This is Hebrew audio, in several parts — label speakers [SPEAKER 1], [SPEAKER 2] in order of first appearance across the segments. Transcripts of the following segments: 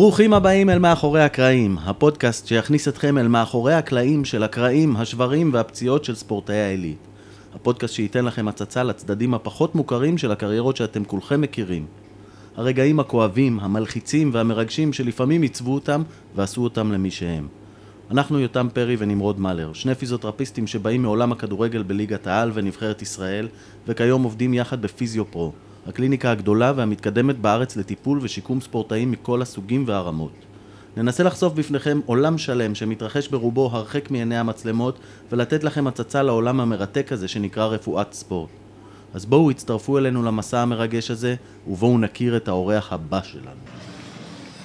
[SPEAKER 1] ברוכים הבאים אל מאחורי הקרעים, הפודקאסט שיכניס אתכם אל מאחורי הקלעים של הקרעים, השברים והפציעות של ספורטאי העילית. הפודקאסט שייתן לכם הצצה לצדדים הפחות מוכרים של הקריירות שאתם כולכם מכירים. הרגעים הכואבים, המלחיצים והמרגשים שלפעמים עיצבו אותם ועשו אותם למי שהם. אנחנו יותם פרי ונמרוד מלר, שני פיזיותרפיסטים שבאים מעולם הכדורגל בליגת העל ונבחרת ישראל, וכיום עובדים יחד בפיזיו פרו, הקליניקה הגדולה והמתקדמת בארץ לטיפול ושיקום ספורטאים מכל הסוגים והרמות. ננסה לחשוף בפניכם עולם שלם שמתרחש ברובו הרחק מעיני המצלמות ולתת לכם הצצה לעולם המרתק הזה שנקרא רפואת ספורט. אז בואו הצטרפו אלינו למסע המרגש הזה ובואו נכיר את האורח הבא שלנו.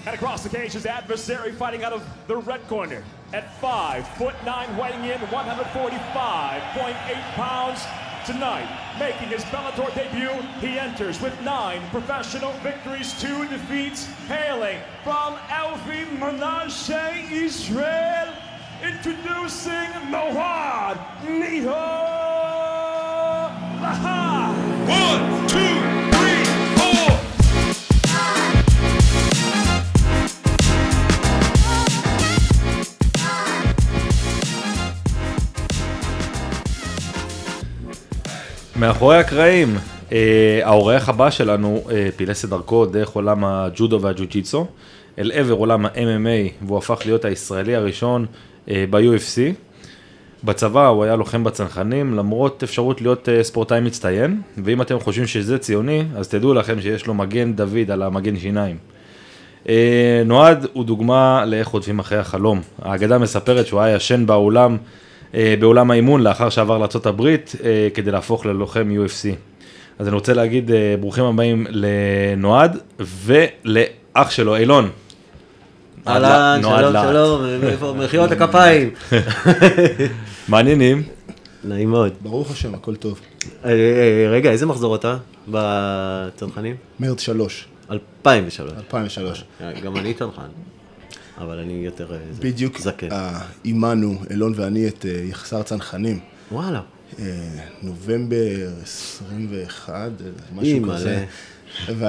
[SPEAKER 2] And across the cage, his adversary fighting out of the red corner. At 5 foot 9, weighing in 145.8 pounds tonight. Making his Bellator debut, he enters with nine professional victories, two defeats, hailing from Alfie Menashe, Israel. Introducing Mohad Niho Lahad.
[SPEAKER 3] One, two,
[SPEAKER 4] מאחורי הקרעים, אה, האורח הבא שלנו אה, פילס את דרכו דרך עולם הג'ודו והג'ו-ג'יצו, אל עבר עולם ה-MMA, והוא הפך להיות הישראלי הראשון אה, ב-UFC. בצבא הוא היה לוחם בצנחנים, למרות אפשרות להיות ספורטאי מצטיין, ואם אתם חושבים שזה ציוני, אז תדעו לכם שיש לו מגן דוד על המגן שיניים. נועד הוא דוגמה לאיך רודפים אחרי החלום. האגדה מספרת שהוא היה ישן באולם, אה, באולם האימון לאחר שעבר לארה"ב אה, כדי להפוך ללוחם UFC. אז אני רוצה להגיד אה, ברוכים הבאים לנועד ולאח שלו אילון.
[SPEAKER 1] אהלן, שלום. שלום, מחיאות הכפיים.
[SPEAKER 4] מעניינים.
[SPEAKER 1] נעים מאוד.
[SPEAKER 5] ברוך השם, הכל טוב.
[SPEAKER 1] רגע, איזה מחזור אתה בצנחנים?
[SPEAKER 5] מרץ 3,
[SPEAKER 1] 2003.
[SPEAKER 5] 2003.
[SPEAKER 1] גם אני צנחן, אבל אני יותר אה, זה,
[SPEAKER 5] בדיוק
[SPEAKER 1] זקן.
[SPEAKER 5] אה, אימנו, אילון ואני, את אה, יחסר צנחנים.
[SPEAKER 1] וואלה.
[SPEAKER 5] נובמבר 21, אה, משהו. כזה. ו-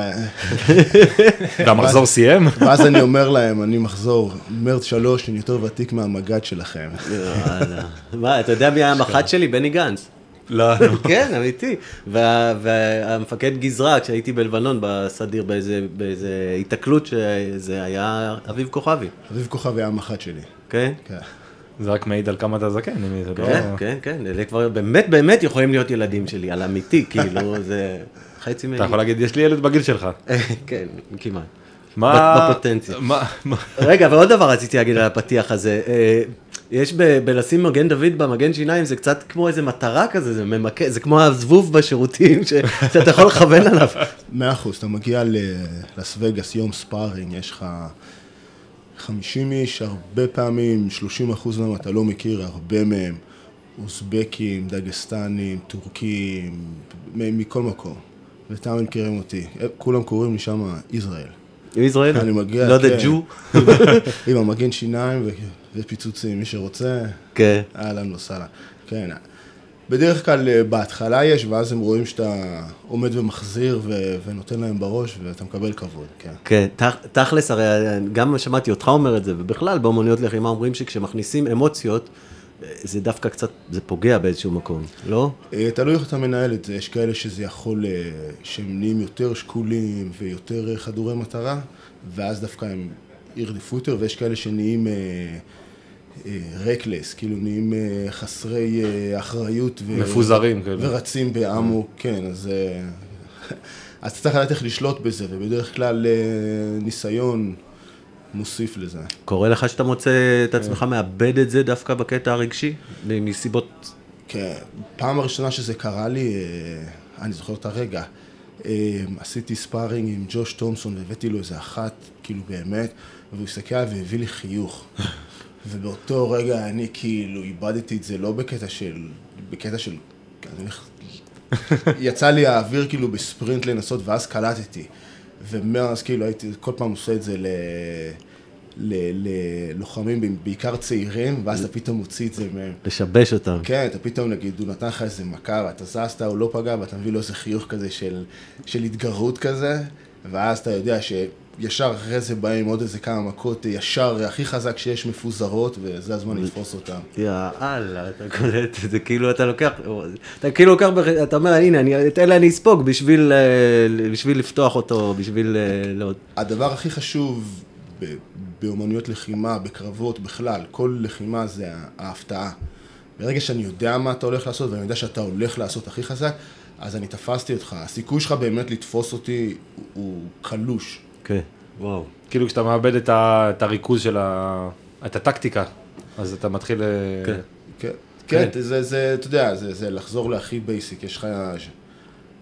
[SPEAKER 4] והמחזור סיים?
[SPEAKER 5] ואז אני אומר להם, אני מחזור, מרץ 3, אני יותר ותיק מהמג"ד שלכם.
[SPEAKER 1] וואלה. מה, אתה יודע מי היה המח"ט שלי? בני גנץ.
[SPEAKER 4] לא.
[SPEAKER 1] כן, אמיתי. וה- והמפקד גזרה, כשהייתי בלבנון בסדיר, באיזה באיזה היתקלות, שזה היה אביב כוכבי.
[SPEAKER 5] אביב כוכב היה המח"ט שלי.
[SPEAKER 1] כן?
[SPEAKER 5] כן.
[SPEAKER 4] זה רק מעיד על כמה אתה זקן, אם זה לא...
[SPEAKER 1] כן, כן, כן. אלה כבר באמת באמת יכולים להיות ילדים שלי, על אמיתי, כאילו, זה חצי מהם.
[SPEAKER 4] אתה יכול להגיד, יש לי ילד בגיל שלך.
[SPEAKER 1] כן, כמעט.
[SPEAKER 4] מה...
[SPEAKER 1] בפוטנציה.
[SPEAKER 4] מה... מה-
[SPEAKER 1] רגע, ועוד דבר רציתי להגיד על הפתיח הזה. אה, יש ב- בלשים מגן דוד במגן שיניים, זה קצת כמו איזה מטרה כזה, זה ממקד, זה כמו הזבוב בשירותים ש- שאתה יכול לכוון עליו.
[SPEAKER 5] מאה אחוז, אתה מגיע ללס וגאס, יום ספארינג, יש לך 50 איש, הרבה פעמים, 30 אחוז מהם אתה לא מכיר, הרבה מהם אוזבקים, דגסטנים, טורקים, מכל מקום. ואתם מכירים אותי, כולם קוראים לי שם ישראל.
[SPEAKER 1] ישראל,
[SPEAKER 5] אני מגיע,
[SPEAKER 1] לא
[SPEAKER 5] כן.
[SPEAKER 1] the Jew.
[SPEAKER 5] עם המגן שיניים ו- ופיצוצים, מי שרוצה,
[SPEAKER 1] כן.
[SPEAKER 5] אהלן וסהלן. כן, בדרך כלל אה, בהתחלה יש, ואז הם רואים שאתה עומד ומחזיר ו- ונותן להם בראש, ואתה מקבל כבוד, כן.
[SPEAKER 1] כן, תכ- תכלס, הרי גם שמעתי אותך אומר את זה, ובכלל באמנויות לחימה אומרים שכשמכניסים אמוציות, אה, זה דווקא קצת, זה פוגע באיזשהו מקום, לא?
[SPEAKER 5] אה, תלוי איך אתה מנהל את זה, יש כאלה שזה יכול, אה, שהם נהיים יותר שקולים ויותר אה, חדורי מטרה, ואז דווקא הם ירדפו יותר, ויש כאלה שנהיים רקלס, כאילו נהיים אה, חסרי אה, אחריות. ו-
[SPEAKER 4] מפוזרים, כאילו.
[SPEAKER 5] ורצים באמו, כן, אז... אה, אז צריך לדעת איך לשלוט בזה, ובדרך כלל ניסיון מוסיף לזה.
[SPEAKER 1] קורה לך שאתה מוצא את עצמך מאבד את זה דווקא בקטע הרגשי? מסיבות...
[SPEAKER 5] כן, פעם הראשונה שזה קרה לי, אני זוכר את הרגע, עשיתי ספארינג עם ג'וש תומסון והבאתי לו איזה אחת, כאילו באמת, והוא הסתכל והביא לי חיוך. ובאותו רגע אני כאילו איבדתי את זה לא בקטע של, בקטע של, יצא לי האוויר כאילו בספרינט לנסות ואז קלטתי. ומאז כאילו הייתי כל פעם עושה את זה. ל- ללוחמים, בעיקר צעירים, ואז אתה פתאום מוציא את זה מהם.
[SPEAKER 1] לשבש אותם.
[SPEAKER 5] כן, אתה פתאום נגיד, הוא נתן לך איזה מכה ואתה זזת, הוא לא פגע, ואתה מביא לו איזה חיוך כזה של, של התגרות כזה, ואז אתה יודע ש... ישר אחרי זה באים עוד איזה כמה מכות, ישר הכי חזק שיש מפוזרות, וזה הזמן לתפוס אותם.
[SPEAKER 1] יאללה, אתה קולט זה, כאילו אתה לוקח, אתה כאילו לוקח, אתה אומר, הנה, אני- את אלה אני אספוג בשביל אה, בשביל לפתוח אותו, בשביל... אה.
[SPEAKER 5] הדבר הכי חשוב באומנויות לחימה, בקרבות בכלל, כל לחימה זה ההפתעה. ברגע שאני יודע מה אתה הולך לעשות, ואני יודע שאתה הולך לעשות הכי חזק, אז אני תפסתי אותך. הסיכוי שלך באמת לתפוס אותי הוא קלוש.
[SPEAKER 1] כן, וואו.
[SPEAKER 4] כאילו כשאתה מאבד את ה- את הריכוז של ה... את הטקטיקה, אז אתה מתחיל... אה,
[SPEAKER 1] כן.
[SPEAKER 5] כן, כן, זה, זה, אתה יודע, זה, זה לחזור להכי basic, יש לך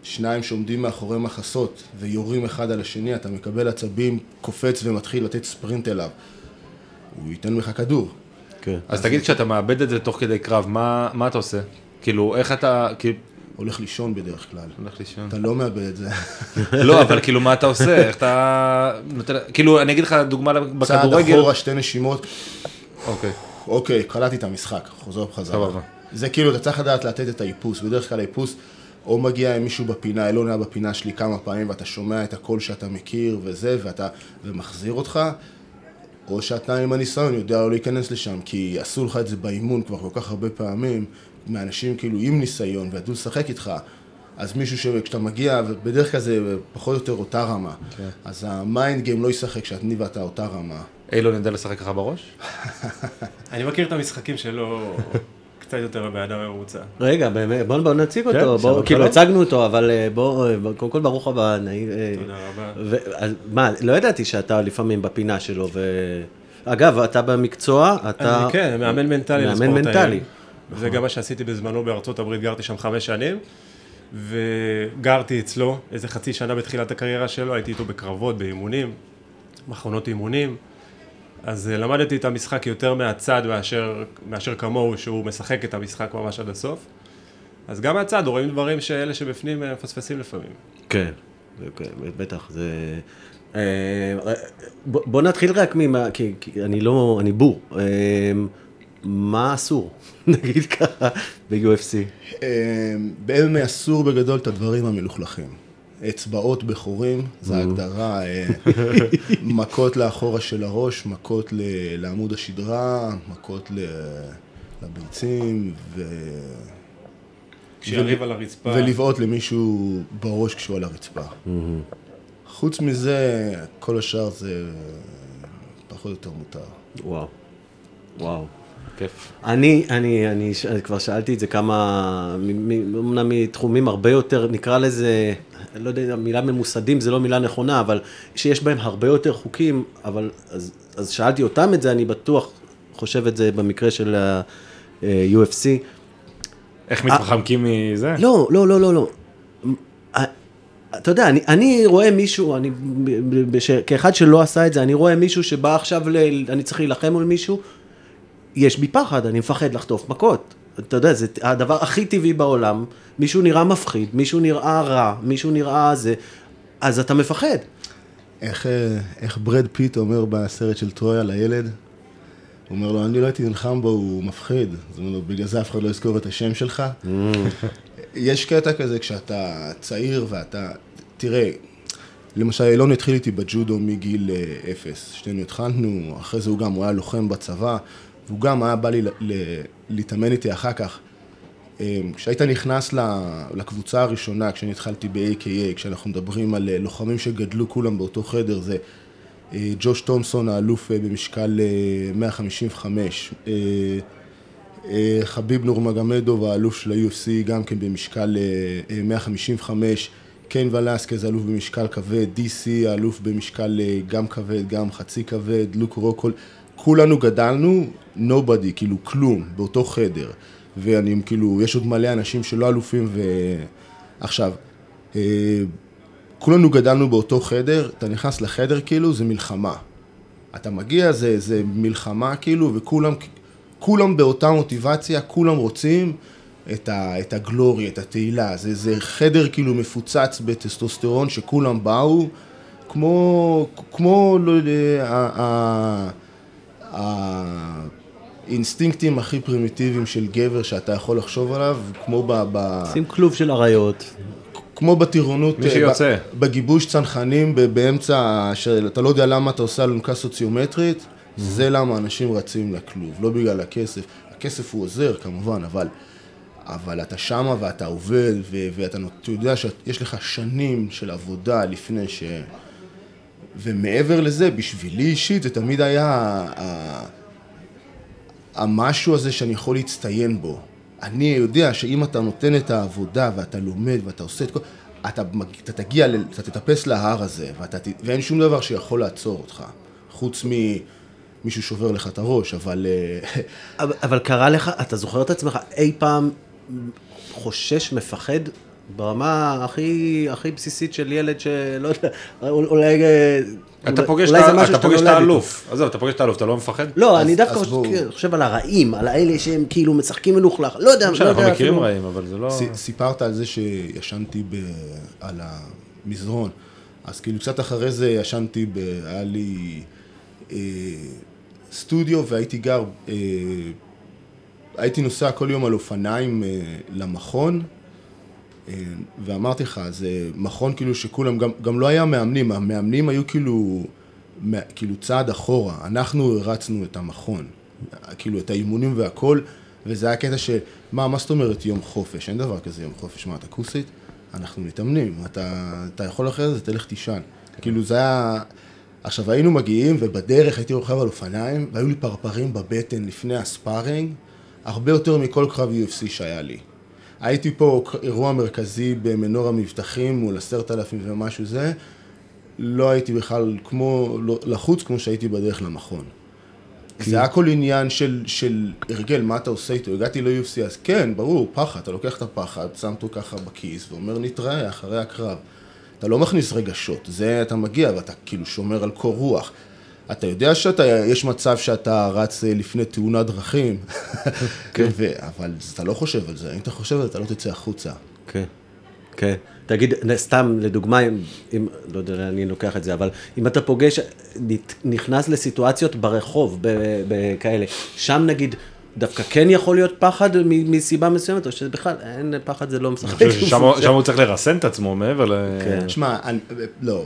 [SPEAKER 5] שניים שעומדים מאחורי מחסות ויורים אחד על השני, אתה מקבל עצבים, קופץ ומתחיל לתת ספרינט אליו. הוא ייתן לך כדור.
[SPEAKER 1] כן.
[SPEAKER 4] אז תגיד, כשאתה מאבד את זה תוך כדי קרב, מה מה אתה עושה? כאילו, איך אתה... כאילו...
[SPEAKER 5] הולך לישון בדרך כלל.
[SPEAKER 4] הולך לישון.
[SPEAKER 5] אתה לא מאבד את זה.
[SPEAKER 4] לא, אבל כאילו, מה אתה עושה? איך אתה... נותן... כאילו, אני אגיד לך דוגמה
[SPEAKER 5] צעד
[SPEAKER 4] בכדורגל.
[SPEAKER 5] אחורה, שתי נשימות,
[SPEAKER 4] אוקיי.
[SPEAKER 5] אוקיי, קלטתי את המשחק, חוזר בחזרה.
[SPEAKER 4] סבבה.
[SPEAKER 5] זה כאילו, אתה צריך לדעת לתת את האיפוס, בדרך כלל האיפוס או מגיע עם מישהו בפינה, אילון היה בפינה שלי כמה פעמים, ואתה שומע את הקול שאתה מכיר וזה, ואתה, ומחזיר אותך, או שאתה עם הניסיון יודע לא להיכנס לשם, כי עשו לך את זה באימון כבר כל כך הרבה פעמים, מאנשים כאילו עם ניסיון, וידעו לשחק איתך. אז מישהו שכשאתה מגיע, ובדרך כלל זה פחות או יותר אותה רמה.
[SPEAKER 4] כן.
[SPEAKER 5] אז ה mind game לא ישחק כשאני ואתה אותה רמה.
[SPEAKER 4] אילון יודע לשחק ככה בראש?
[SPEAKER 6] אני מכיר את המשחקים שלו קצת יותר מאדם ממוצע.
[SPEAKER 1] רגע, באמת, בוא בוא נציג אותו, בוא, כאילו. הצגנו אותו, אבל אה, בוא, אה, קודם כל ברוך הבא, נעים. אה,
[SPEAKER 6] תודה רבה.
[SPEAKER 1] ו- אז מה, לא ידעתי שאתה לפעמים בפינה שלו, ו... אגב, אתה במקצוע, אתה...
[SPEAKER 6] אני כן, מאמן מנטלי
[SPEAKER 1] מאמן
[SPEAKER 6] לספורטאים.
[SPEAKER 1] מנטלי.
[SPEAKER 6] זה גם מה שעשיתי בזמנו בארצות הברית, גרתי שם חמש שנים, וגרתי אצלו איזה חצי שנה בתחילת הקריירה שלו, הייתי איתו בקרבות, באימונים, מכונות אימונים. אז אה, למדתי את המשחק יותר מהצד מאשר, מאשר כמוהו, שהוא משחק את המשחק ממש עד הסוף. אז גם מהצד רואים דברים שאלה שבפנים אה, מפספסים לפעמים.
[SPEAKER 1] כן, כן, בטח, זה... אה, בוא בוא נתחיל רק ממה, כי כי אני לא, אני בור. אה, מה אסור, נגיד ככה, ב-UFC?
[SPEAKER 5] ב-MMA אסור בגדול את הדברים המלוכלכים. אצבעות בחורים, זו הגדרה, אה, מכות לאחורה של הראש, מכות לעמוד השדרה, מכות לביצים, ו...
[SPEAKER 6] כשיריב על הרצפה,
[SPEAKER 5] ולבעוט למישהו בראש כשהוא על הרצפה. חוץ מזה, כל השאר זה פחות או יותר מותר.
[SPEAKER 1] וואו, וואו.
[SPEAKER 4] כיף.
[SPEAKER 1] אני, אני, אני ש- כבר שאלתי את זה כמה, אמנם מתחומים הרבה יותר, נקרא לזה, אני לא יודע, המילה ממוסדים זה לא מילה נכונה, אבל שיש בהם הרבה יותר חוקים, אבל אז, אז שאלתי אותם את זה, אני בטוח חושב את זה במקרה של ה-UFC.
[SPEAKER 4] איך מתחמקים מזה?
[SPEAKER 1] לא, לא, לא, לא, לא. אה, אתה יודע, אני, אני רואה מישהו, אני, בש, כאחד שלא עשה את זה, אני רואה מישהו שבא עכשיו, ל, אני צריך להילחם מול מישהו, יש בי פחד, אני מפחד לחטוף מכות. אתה יודע, זה הדבר הכי טבעי בעולם, מישהו נראה מפחיד, מישהו נראה רע, מישהו נראה זה, אז אתה מפחד.
[SPEAKER 5] איך, אה, איך ברד פיט אומר בסרט של טרויה לילד? הוא אומר לו, אני לא הייתי נלחם בו, הוא מפחיד. אז הוא אומר לו, בגלל זה אף אחד לא יזכור את השם שלך. יש קטע כזה כשאתה צעיר ואתה... תראה, למשל, אילון התחיל איתי בג'ודו מגיל אה, אפס. שנינו התחלנו, אחרי זה הוא גם, הוא היה לוחם בצבא, והוא גם היה בא לי להתאמן איתי אחר כך. אה, כשהיית נכנס לקבוצה הראשונה, כשאני התחלתי ב-AKA, כשאנחנו מדברים על אה, לוחמים שגדלו כולם באותו חדר, זה אה, ג'וש תומסון, האלוף במשקל אה, 155, אה, אה, חביב נורמגמדוב, האלוף של ה-UFC, גם כן במשקל אה, אה, 155, קיין ולסקז, האלוף במשקל כבד, DC, האלוף במשקל גם כבד, גם חצי כבד, לוק רוקול, כולנו גדלנו, nobody, כאילו כלום, באותו חדר. ואני כאילו, יש עוד מלא אנשים שלא אלופים ו... עכשיו, אה, כולנו גדלנו באותו חדר, אתה נכנס לחדר כאילו, זה מלחמה. אתה מגיע, זה, זה מלחמה כאילו, וכולם כולם באותה מוטיבציה, כולם רוצים את, ה, את הגלורי, את התהילה. זה, זה חדר כאילו מפוצץ בטסטוסטרון שכולם באו, כמו, כמו לא יודע, ה- ה- האינסטינקטים הכי פרימיטיביים של גבר שאתה יכול לחשוב עליו, כמו ב... ב
[SPEAKER 1] שים כלוב של אריות.
[SPEAKER 5] כמו בטירונות,
[SPEAKER 4] מי
[SPEAKER 5] אה,
[SPEAKER 4] שיוצא.
[SPEAKER 5] ב- בגיבוש צנחנים ב- באמצע, שאתה לא יודע למה אתה עושה אלונקה סוציומטרית, זה למה אנשים רצים לכלוב, לא בגלל הכסף. הכסף הוא עוזר כמובן, אבל, אבל אתה שמה ואתה עובד, ו- ואתה יודע שיש לך שנים של עבודה לפני ש... ומעבר לזה, בשבילי אישית, זה תמיד היה המשהו הזה שאני יכול להצטיין בו. אני יודע שאם אתה נותן את העבודה ואתה לומד ואתה עושה את כל... אתה, אתה תגיע, אתה תטפס להר הזה, ואתה, ואין שום דבר שיכול לעצור אותך, חוץ ממישהו שובר לך את הראש, אבל... אה,
[SPEAKER 1] אבל, אבל קרה לך, אתה זוכר את עצמך אי פעם חושש, מפחד, ברמה הכי, הכי בסיסית של ילד שלא יודע, אולי...
[SPEAKER 4] אתה
[SPEAKER 1] אולי-
[SPEAKER 4] פוגש
[SPEAKER 1] אולי
[SPEAKER 4] את. האלוף. עזוב, אתה פוגש את האלוף, אתה לא מפחד?
[SPEAKER 1] לא,
[SPEAKER 5] אז-
[SPEAKER 1] אני דווקא חושב- על הרעים, על האלה שהם כאילו משחקים מלוכלך, לא יודע,
[SPEAKER 4] לא
[SPEAKER 1] יודע
[SPEAKER 4] אנחנו מכירים
[SPEAKER 1] אפילו.
[SPEAKER 4] רעים, אבל זה לא...
[SPEAKER 5] ס- סיפרת על זה שישנתי ב... על המזרון, אז כאילו קצת אחרי זה ישנתי, ב... היה לי אה, סטודיו והייתי גר, אה, הייתי נוסע כל יום על אופניים אה, למכון, ואמרתי לך, זה מכון כאילו שכולם, גם, גם לא היה מאמנים, המאמנים היו כאילו, כאילו צעד אחורה, אנחנו הרצנו את המכון, כאילו את האימונים והכל, וזה היה קטע של, מה, מה זאת אומרת יום חופש? אין דבר כזה יום חופש, מה, אתה כוסית? אנחנו מתאמנים, אתה, אתה יכול אחרי זה, תלך תישן. כאילו זה היה... עכשיו היינו מגיעים ובדרך הייתי רוכב על אופניים והיו לי פרפרים בבטן לפני הספארינג הרבה יותר מכל קרב UFC שהיה לי. הייתי פה אירוע מרכזי במנור המבטחים מול עשרת אלפים ומשהו זה, לא הייתי בכלל כמו, לא, לחוץ כמו שהייתי בדרך למכון. זה היה כל עניין של, של הרגל, מה אתה עושה איתו? הגעתי ל-UFC, אז כן, ברור, פחד, אתה לוקח את הפחד, שם אותו ככה בכיס ואומר נתראה אחרי הקרב. אתה לא מכניס רגשות, זה אתה מגיע ואתה כאילו שומר על קור רוח. אתה יודע שאתה, יש מצב שאתה רץ אה, לפני תאונת דרכים, כן. ו, אבל אתה לא חושב על זה, אם אתה חושב על זה אתה לא תצא החוצה.
[SPEAKER 1] כן, כן. תגיד, סתם לדוגמה, אם, אם, לא יודע אני לוקח את זה, אבל אם אתה פוגש, נכנס לסיטואציות ברחוב, בכאלה, שם נגיד, דווקא כן יכול להיות פחד מסיבה מסוימת, או שבכלל, אין פחד, זה לא משחק.
[SPEAKER 4] אני חושב ששם שם הוא צריך לרסן את עצמו מעבר ל...
[SPEAKER 1] כן.
[SPEAKER 5] תשמע, אני, לא,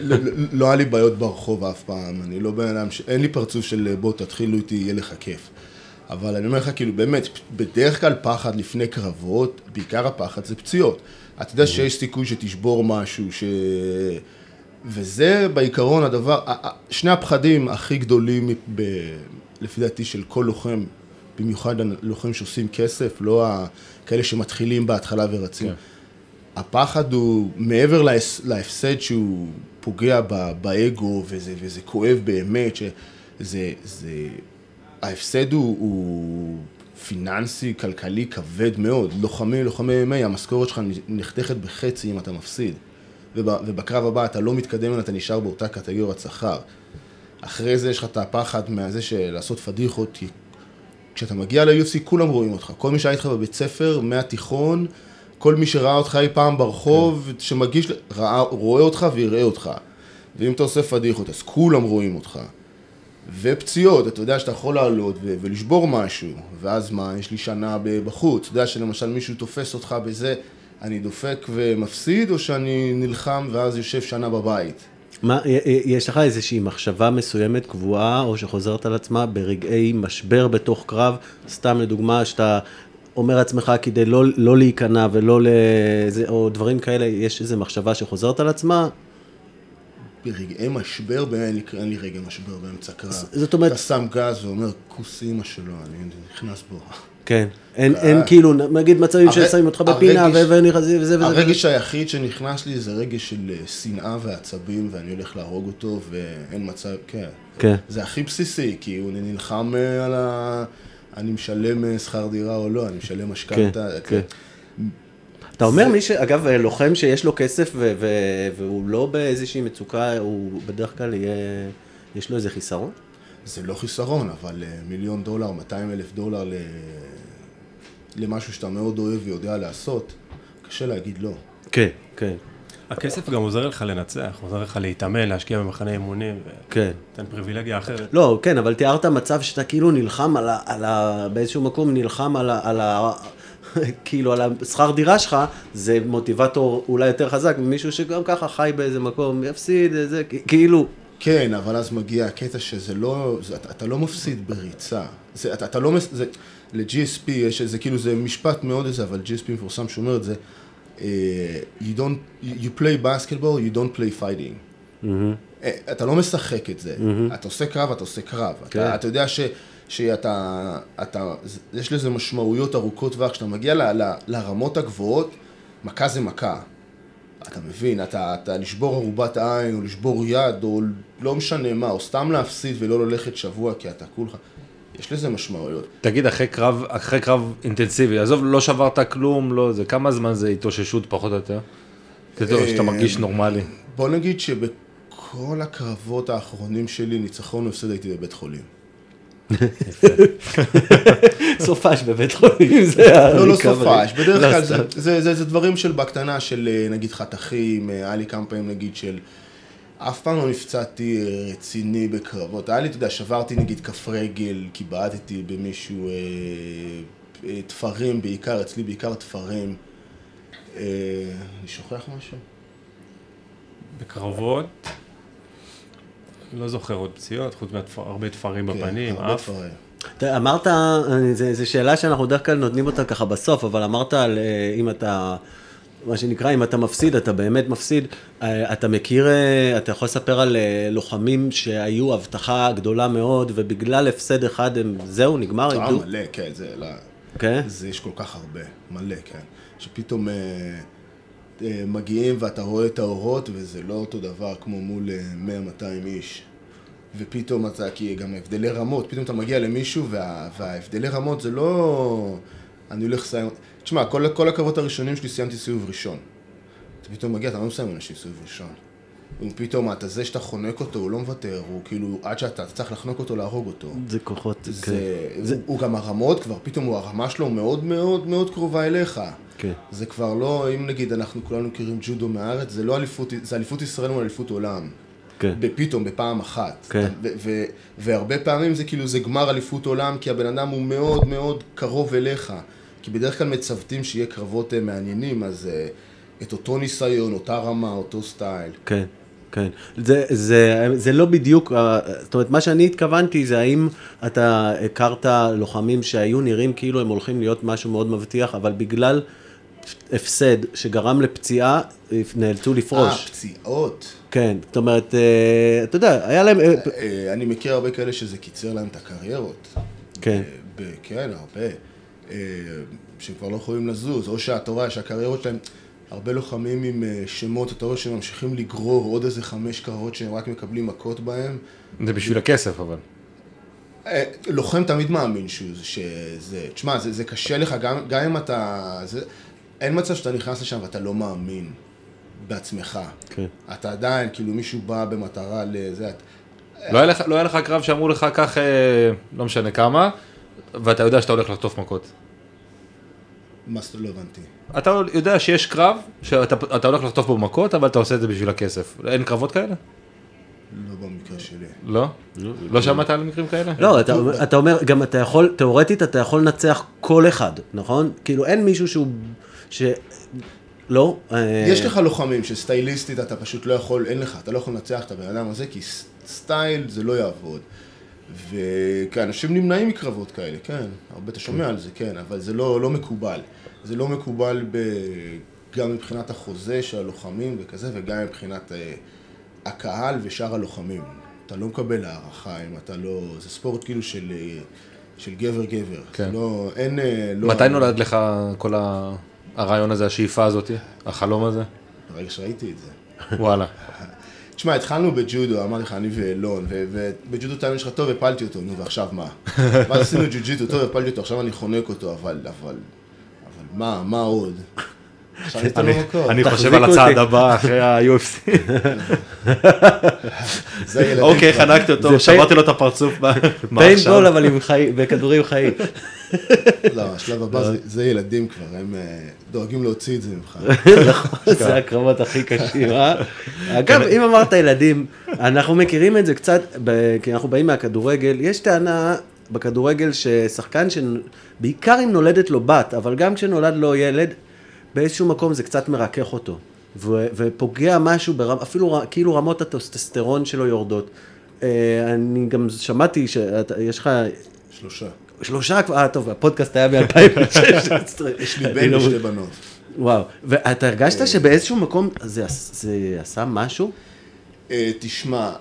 [SPEAKER 5] לא, לא- לא היה לי בעיות ברחוב אף פעם, אני לא בן אדם. אין לי פרצוף של בוא תתחילו איתי, יהיה לך כיף. אבל אני אומר לך, כאילו, באמת, בדרך כלל פחד לפני קרבות, בעיקר הפחד זה פציעות. אתה יודע שיש סיכוי שתשבור משהו, ש... וזה בעיקרון הדבר, שני הפחדים הכי גדולים, ב... לפי דעתי, של כל לוחם, במיוחד הלוחמים שעושים כסף, לא כאלה שמתחילים בהתחלה ורצים.
[SPEAKER 4] כן.
[SPEAKER 5] הפחד הוא, מעבר להפס- להפסד שהוא פוגע ב- באגו, וזה, וזה כואב באמת, שזה, זה, ההפסד הוא, הוא פיננסי, כלכלי, כבד מאוד. לוחמי, לוחמי MMA, המשכורת שלך נחתכת בחצי אם אתה מפסיד. וב, ובקרב הבא אתה לא מתקדם, אתה נשאר באותה קטגוריית שכר. אחרי זה יש לך את הפחד מהזה של לעשות פדיחות, כי כשאתה מגיע ל-UFC כולם רואים אותך. כל מי שהיה איתך בבית ספר, מהתיכון, כל מי שראה אותך אי פעם ברחוב, שמגיש, ראה, רואה אותך ויראה אותך. ואם אתה עושה פדיחות, אז כולם רואים אותך. ופציעות, אתה יודע שאתה יכול לעלות ו- ולשבור משהו, ואז מה, יש לי שנה בחוץ. אתה יודע שלמשל מישהו תופס אותך בזה, אני דופק ומפסיד, או שאני נלחם ואז יושב שנה בבית.
[SPEAKER 1] מה, יש לך איזושהי מחשבה מסוימת קבועה, או שחוזרת על עצמה ברגעי משבר בתוך קרב, סתם לדוגמה, שאתה אומר לעצמך כדי לא, לא להיכנע ולא לזה, או דברים כאלה, יש איזו מחשבה שחוזרת על עצמה?
[SPEAKER 5] ברגעי משבר, אין לי- אין לי רגע משבר באמצע קרב.
[SPEAKER 1] זאת אומרת-
[SPEAKER 5] אתה שם גז ואומר, כוס אימא שלו, אני נכנס בו.
[SPEAKER 1] כן. אין, אין כאילו, נגיד מצבים
[SPEAKER 5] הר-
[SPEAKER 1] ששמים אותך בפינה,
[SPEAKER 5] הרגש-
[SPEAKER 1] ו- ונכנסים וזה וזה.
[SPEAKER 5] הרגש היחיד שנכנס לי זה רגש של אה, שנאה ועצבים, ואני הולך להרוג אותו, ואין מצב, כן.
[SPEAKER 1] כן.
[SPEAKER 5] זה הכי בסיסי, כי הוא נלחם אה, על ה... אני משלם אה, שכר דירה או לא, אני משלם משכנתה.
[SPEAKER 1] כן. אתה אומר מי ש... אגב, לוחם שיש לו כסף ו- ו- והוא לא באיזושהי מצוקה, הוא בדרך כלל יהיה... יש לו איזה חיסרון?
[SPEAKER 5] זה לא חיסרון, אבל אה, מיליון דולר, 200 אלף דולר ל... למשהו שאתה מאוד אוהב ויודע לעשות, קשה להגיד לא.
[SPEAKER 1] כן, כן,
[SPEAKER 6] הכסף גם עוזר לך לנצח, עוזר לך להתאמן, להשקיע במחנה אימונים,
[SPEAKER 1] כן.
[SPEAKER 6] ונותן פריבילגיה אחרת.
[SPEAKER 1] לא, כן, אבל תיארת מצב שאתה כאילו נלחם על ה... על ה באיזשהו מקום נלחם על, ה, על כאילו על השכר דירה שלך, זה מוטיבטור אולי יותר חזק ממישהו שגם ככה חי באיזה מקום, יפסיד, זה, כאילו,
[SPEAKER 5] כן, אבל אז מגיע הקטע שזה לא, זה, אתה, אתה לא מפסיד בריצה. זה, אתה, אתה לא, זה, ל-GSP יש איזה, כאילו זה משפט מאוד איזה, אבל GSP מפורסם שאומר את זה, you don't, you play basketball, you don't play fighting. אה, אתה לא משחק את זה, אתה עושה קרב, אתה עושה קרב.
[SPEAKER 1] כן.
[SPEAKER 5] אתה, אתה יודע ש, שאתה, אתה, יש לזה משמעויות ארוכות טווח, כשאתה מגיע ל, ל, לרמות הגבוהות, מכה זה מכה. אתה מבין, אתה, אתה לשבור ערובת עין, או לשבור יד, או לא משנה מה, או סתם להפסיד ולא ללכת שבוע כי אתה כולך, יש לזה משמעויות.
[SPEAKER 4] תגיד, אחרי קרב, אחרי קרב אינטנסיבי, עזוב, לא שברת כלום, לא זה, כמה זמן זה התאוששות פחות או יותר? שאתה מרגיש נורמלי.
[SPEAKER 5] בוא נגיד שבכל הקרבות האחרונים שלי, ניצחון או הפסד הייתי בבית חולים.
[SPEAKER 1] סופש בבית חולים, זה
[SPEAKER 5] לא, לא
[SPEAKER 1] הריקאברי.
[SPEAKER 5] סופש, בדרך
[SPEAKER 1] לא,
[SPEAKER 5] כלל זה,
[SPEAKER 1] סתם.
[SPEAKER 5] זה, זה, זה דברים של בקטנה של אה, נגיד חתכים, אה, היה לי כמה פעמים נגיד של... אף פעם לא נפצעתי אה, רציני בקרבות, היה לי, אתה יודע, שברתי נגיד כף רגל, כי בעטתי במישהו, אה, אה, תפרים בעיקר, אצלי בעיקר תפרים. אה, אני שוכח משהו?
[SPEAKER 6] בקרבות, לא זוכר עוד פציעות, חוץ מהרבה תפרים
[SPEAKER 5] כן,
[SPEAKER 6] בפנים,
[SPEAKER 5] הרבה
[SPEAKER 6] אף.
[SPEAKER 5] תפרים.
[SPEAKER 1] אמרת, זו שאלה שאנחנו בדרך כלל נותנים אותה ככה בסוף, אבל אמרת על אה, אם אתה, מה שנקרא, אם אתה מפסיד, אתה באמת מפסיד. אה, אתה מכיר, אה, אתה יכול לספר על אה, לוחמים שהיו הבטחה גדולה מאוד, ובגלל הפסד אחד הם, זהו, נגמר,
[SPEAKER 5] אה? מלא, כן, זה, לא,
[SPEAKER 1] כן?
[SPEAKER 5] זה יש כל כך הרבה, מלא, כן. שפתאום אה, אה, מגיעים ואתה רואה את האורות, וזה לא אותו דבר כמו מול אה, 100-200 איש. ופתאום אתה, כי גם הבדלי רמות, פתאום אתה מגיע למישהו, וה, וההבדלי רמות זה לא... אני הולך לסיים... תשמע, כל, כל הקרבות הראשונים שלי סיימתי סיבוב ראשון. אתה פתאום מגיע, אתה לא מסיים אנשים סיבוב ראשון. אם פתאום אתה זה שאתה חונק אותו, הוא לא מוותר, הוא כאילו, עד שאתה אתה צריך לחנוק אותו, להרוג אותו.
[SPEAKER 1] זה כוחות, כן.
[SPEAKER 5] זה, זה... הוא גם הרמות כבר, פתאום הוא, הרמה שלו מאוד מאוד מאוד קרובה אליך.
[SPEAKER 1] כן.
[SPEAKER 5] זה כבר לא, אם נגיד אנחנו כולנו מכירים ג'ודו מהארץ, זה לא אליפות, זה אליפות ישראל מול אליפות עולם.
[SPEAKER 1] כן.
[SPEAKER 5] פתאום, בפעם אחת.
[SPEAKER 1] כן.
[SPEAKER 5] ו- ו- והרבה פעמים זה כאילו, זה גמר אליפות עולם, כי הבן אדם הוא מאוד מאוד קרוב אליך. כי בדרך כלל מצוותים שיהיה קרבות אה, מעניינים, אז אה, את אותו ניסיון, אותה רמה, אותו סטייל.
[SPEAKER 1] כן, כן. זה, זה, זה לא בדיוק, אה, זאת אומרת, מה שאני התכוונתי זה האם אתה הכרת לוחמים שהיו נראים כאילו הם הולכים להיות משהו מאוד מבטיח, אבל בגלל הפסד שגרם לפציעה, נאלצו
[SPEAKER 5] אה,
[SPEAKER 1] לפרוש.
[SPEAKER 5] פציעות.
[SPEAKER 1] כן, זאת אומרת, אה, אתה יודע, היה להם... אה,
[SPEAKER 5] אה, אני מכיר הרבה כאלה שזה קיצר להם את הקריירות.
[SPEAKER 1] כן.
[SPEAKER 5] כן, הרבה. שכבר לא יכולים לזוז, או שאתה רואה שהקריירות שלהם, הרבה לוחמים עם שמות, אתה רואה שהם ממשיכים לגרור עוד איזה חמש קרבות שהם רק מקבלים מכות בהם.
[SPEAKER 4] זה בשביל הכסף, אבל.
[SPEAKER 5] לוחם תמיד מאמין שהוא, שזה, תשמע, זה, זה קשה לך, גם, גם אם אתה, זה, אין מצב שאתה נכנס לשם ואתה לא מאמין בעצמך.
[SPEAKER 1] כן.
[SPEAKER 5] אתה עדיין, כאילו מישהו בא במטרה לזה, את-
[SPEAKER 4] לא היה לך- לא היה לך קרב שאמרו לך קח, אה, לא משנה כמה, ואתה יודע שאתה הולך לחטוף מכות.
[SPEAKER 5] מה זאת לא הבנתי.
[SPEAKER 4] אתה יודע שיש קרב, שאתה אתה הולך לחטוף בו מכות, אבל אתה עושה את זה בשביל הכסף. אין קרבות כאלה?
[SPEAKER 5] לא במקרה שלי.
[SPEAKER 4] לא? לא שמעת על מקרים כאלה?
[SPEAKER 1] לא, אתה, אומר- גם אתה יכול, תאורטית אתה יכול לנצח כל אחד, נכון? כאילו אין מישהו שהוא, ש... לא? אה,
[SPEAKER 5] יש לך לוחמים שסטייליסטית אתה פשוט לא יכול, אין לך, אתה לא יכול לנצח את הבן אדם הזה, כי סטייל זה לא יעבוד. וכן, אנשים נמנעים מקרבות כאלה, כן, הרבה אתה שומע על זה, כן, אבל זה לא, לא מקובל. זה לא מקובל ב... גם מבחינת החוזה של הלוחמים וכזה, וגם מבחינת אה, הקהל ושאר הלוחמים. אתה לא מקבל הערכה אם אתה לא... זה ספורט כאילו של, אה, של גבר-גבר.
[SPEAKER 4] כן.
[SPEAKER 5] לא... אין... אה, לא...
[SPEAKER 4] מתי נולד לך כל ה- הרעיון הזה, השאיפה הזאת, החלום הזה?
[SPEAKER 5] ברגע שראיתי את זה.
[SPEAKER 4] וואלה.
[SPEAKER 5] תשמע, התחלנו בג'ודו, אמרתי לך, אני ואלון, ובג'ודו טיימן שלך טוב, הפלתי אותו, נו, ועכשיו מה? ואז עשינו ג'ו-ג'יטו, טוב, הפלתי אותו, עכשיו אני חונק אותו, אבל, אבל, אבל מה, מה עוד?
[SPEAKER 4] אני חושב
[SPEAKER 1] תחזיקו
[SPEAKER 4] על הצעד. הבא אחרי ה-UFC. אוקיי. חנקתי אותו, שברתי לו את הפרצוף.
[SPEAKER 1] פיינבול? אבל. בכדורים חיים.
[SPEAKER 5] לא, השלב הבא זה- זה ילדים כבר, הם אה, דואגים להוציא את זה ממך.
[SPEAKER 1] נכון, זה הקרבות הכי קשים, אה? אגב, אם אמרת ילדים, אנחנו מכירים את זה קצת, כי אנחנו באים מהכדורגל, יש טענה בכדורגל ששחקן, בעיקר אם נולדת לו בת, אבל גם כשנולד לו ילד, באיזשהו מקום זה קצת מרכך אותו. ו- ופוגע משהו, ברמ, אפילו כאילו רמות הטוסטסטרון שלו יורדות. אה, אני גם שמעתי שיש לך
[SPEAKER 5] שלושה.
[SPEAKER 1] שלושה כבר, אה טוב, הפודקאסט היה ב-2016.
[SPEAKER 5] יש לי בן ושתי בנות.
[SPEAKER 1] וואו, ואתה הרגשת שבאיזשהו מקום זה, זה עשה משהו?
[SPEAKER 5] אה, תשמע,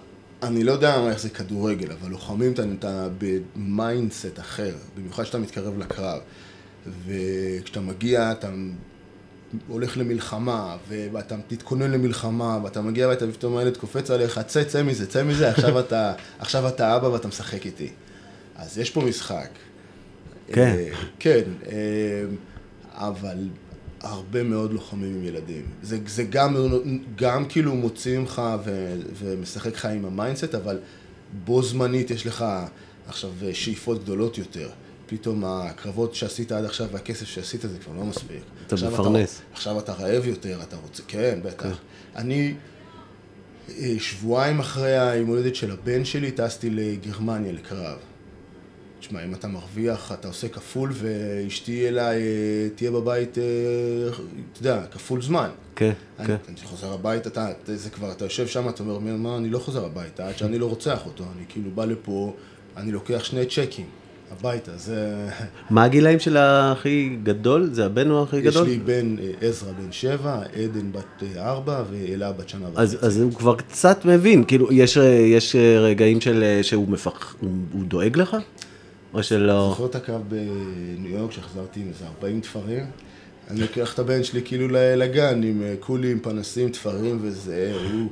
[SPEAKER 5] אני לא יודע איך זה כדורגל, אבל לוחמים אתה- אתה ב mindset אחר, במיוחד כשאתה מתקרב לקרב. וכשאתה מגיע, אתה הולך למלחמה, ואתה תתכונן למלחמה, ואתה מגיע הביתה ופתאום הילד קופץ עליך, צא, צא מזה, צא מזה, עכשיו אתה, עכשיו אתה אבא ואתה משחק איתי. אז יש פה משחק.
[SPEAKER 1] כן.
[SPEAKER 5] אה, כן, אה, אבל הרבה מאוד לוחמים עם ילדים. זה, זה גם, גם כאילו מוציא ממך ו, ומשחק לך עם ה mindset, אבל בו זמנית יש לך עכשיו שאיפות גדולות יותר. פתאום הקרבות שעשית עד עכשיו והכסף שעשית זה כבר לא מספיק.
[SPEAKER 1] אתה מפרנס.
[SPEAKER 5] עכשיו אתה רעב יותר, אתה רוצה... כן, בטח. אני אה, שבועיים אחרי היום הולדת של הבן שלי טסתי לגרמניה לקרב. תשמע, אם אתה מרוויח, אתה עושה כפול, ואשתי אליי אה, תהיה בבית, אה, אתה יודע, כפול זמן.
[SPEAKER 1] כן,
[SPEAKER 5] אני,
[SPEAKER 1] כן.
[SPEAKER 5] אני חוזר הביתה, אתה, זה כבר, אתה יושב שם, אתה אומר, מה, אני לא חוזר הביתה, עד שאני לא רוצח אותו, אני כאילו בא לפה, אני לוקח שני צ'קים הביתה, זה...
[SPEAKER 1] מה הגילאים של הכי גדול? זה הבן הוא הכי
[SPEAKER 5] יש
[SPEAKER 1] גדול?
[SPEAKER 5] לי בן אה, עזרא בן שבע, עדן בת ארבע, ואלה בת שנה וחצי.
[SPEAKER 1] אז, אז הוא כבר קצת מבין, כאילו, יש, יש רגעים של, שהוא מפח... הוא, הוא דואג לך? או שלא?
[SPEAKER 5] זוכר את הקרב בניו יורק, שהחזרתי עם איזה 40 תפרים? אני לוקח את הבן שלי כאילו לגן עם אה, קולים, פנסים, תפרים וזה, הוא...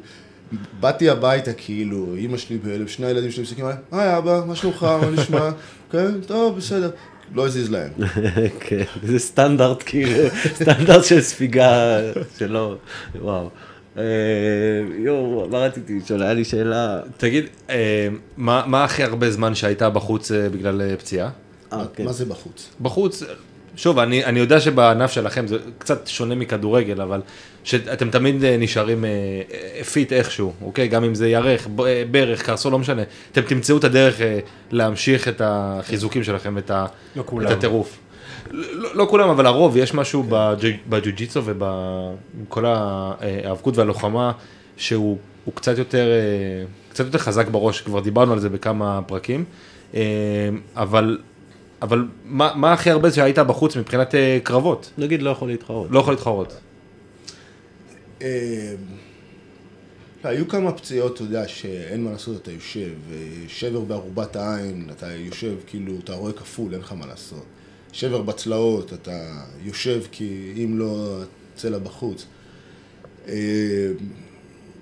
[SPEAKER 5] באתי הביתה כאילו, אימא שלי בהלם, שני הילדים שלי מסתכלים עליי, היי אבא, מה שלומך, מה נשמע? כן, טוב, בסדר. לא הזיז להם.
[SPEAKER 1] כן, זה סטנדרט, כאילו, סטנדרט של ספיגה שלא, וואו. אה, יואו, מה רציתי לשאול? היה לי שאלה.
[SPEAKER 4] תגיד, אה, מה מה הכי הרבה זמן שהיית בחוץ אה, בגלל פציעה?
[SPEAKER 1] כן.
[SPEAKER 5] מה זה בחוץ?
[SPEAKER 4] בחוץ, שוב, אני, אני יודע שבענף שלכם זה קצת שונה מכדורגל, אבל שאתם תמיד נשארים אה, fit איכשהו, אוקיי? גם אם זה ירך, ברך, קרסול, לא משנה. אתם תמצאו את הדרך אה, להמשיך את החיזוקים שלכם,
[SPEAKER 6] לא.
[SPEAKER 4] את הטירוף. לא, לא כולם, אבל הרוב, יש משהו בג'ו- בג'ו-ג'יצו ובכל ההיאבקות והלוחמה, שהוא הוא קצת יותר, אה, קצת יותר חזק בראש, כבר דיברנו על זה בכמה פרקים, אה, אבל, אבל מה, מה הכי הרבה שהיית בחוץ מבחינת אה, קרבות?
[SPEAKER 1] נגיד לא יכול להתחרות.
[SPEAKER 4] לא יכול להתחרות.
[SPEAKER 5] אה, לא, היו כמה פציעות, אתה יודע, שאין מה לעשות, אתה יושב, אה, שבר בארובת העין, אתה יושב, כאילו, אתה רואה כפול, אין לך מה לעשות. שבר בצלעות, אתה יושב, כי אם לא, הצלע בחוץ. אה,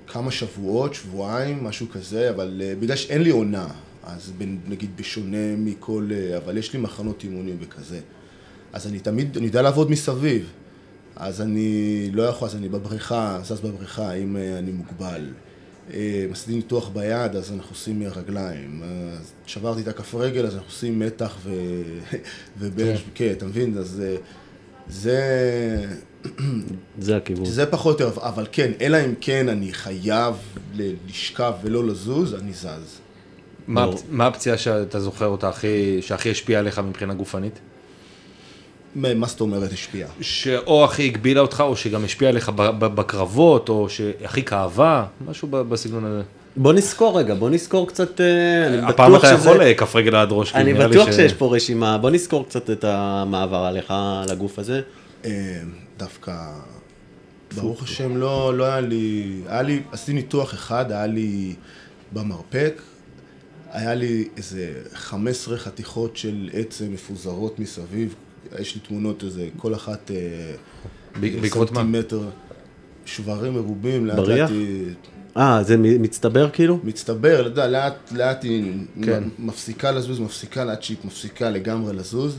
[SPEAKER 5] כמה שבועות, שבועיים, משהו כזה, אבל אה, בגלל שאין לי עונה, אז בין, נגיד בשונה מכל, אה, אבל יש לי מחנות אימונים וכזה. אז אני תמיד, אני יודע לעבוד מסביב. אז אני לא יכול, אז אני בבריכה, זז בבריכה, אם אני מוגבל. אה, עשיתי ניתוח ביד, אז אנחנו עושים רגליים. אז שברתי את הכף רגל, אז אנחנו עושים מתח ו... ובן... כן, אתה מבין? אז אה, זה...
[SPEAKER 1] זה הכיוון.
[SPEAKER 5] שזה פחות או יותר, אבל כן, אלא אם כן אני חייב לשכב ולא לזוז, אני זז.
[SPEAKER 4] מה הפציעה שאתה זוכר אותה הכי, שהכי השפיעה עליך מבחינה גופנית?
[SPEAKER 5] מה זאת אומרת השפיע?
[SPEAKER 4] שאו הכי הגבילה אותך, או שגם השפיעה עליך בקרבות, או שהכי כאבה, משהו בסגנון הזה.
[SPEAKER 1] בוא נזכור רגע, בוא נזכור קצת, אה,
[SPEAKER 4] הפעם אתה. יכול אה, כף רגל עד ראש,
[SPEAKER 1] אני בטוח שיש פה רשימה, בוא נזכור קצת את המעבר עליך, לגוף הזה.
[SPEAKER 5] אה, דווקא, ברוך השם, לא, לא היה לי, היה לי, עשיתי ניתוח אחד, היה לי במרפק, היה לי איזה 15 חתיכות של עצם מפוזרות מסביב, יש לי תמונות איזה, כל אחת אה,
[SPEAKER 4] ב- בעקבות מה?
[SPEAKER 5] סנטימטר, שברים מרובים, לאט
[SPEAKER 1] בריח?
[SPEAKER 5] לאט היא
[SPEAKER 1] אה, זה מצטבר כאילו?
[SPEAKER 5] מצטבר, אתה יודע, לאט לאט היא
[SPEAKER 4] כן.
[SPEAKER 5] מפסיקה לזוז, מפסיקה לאט שהיא מפסיקה לגמרי לזוז.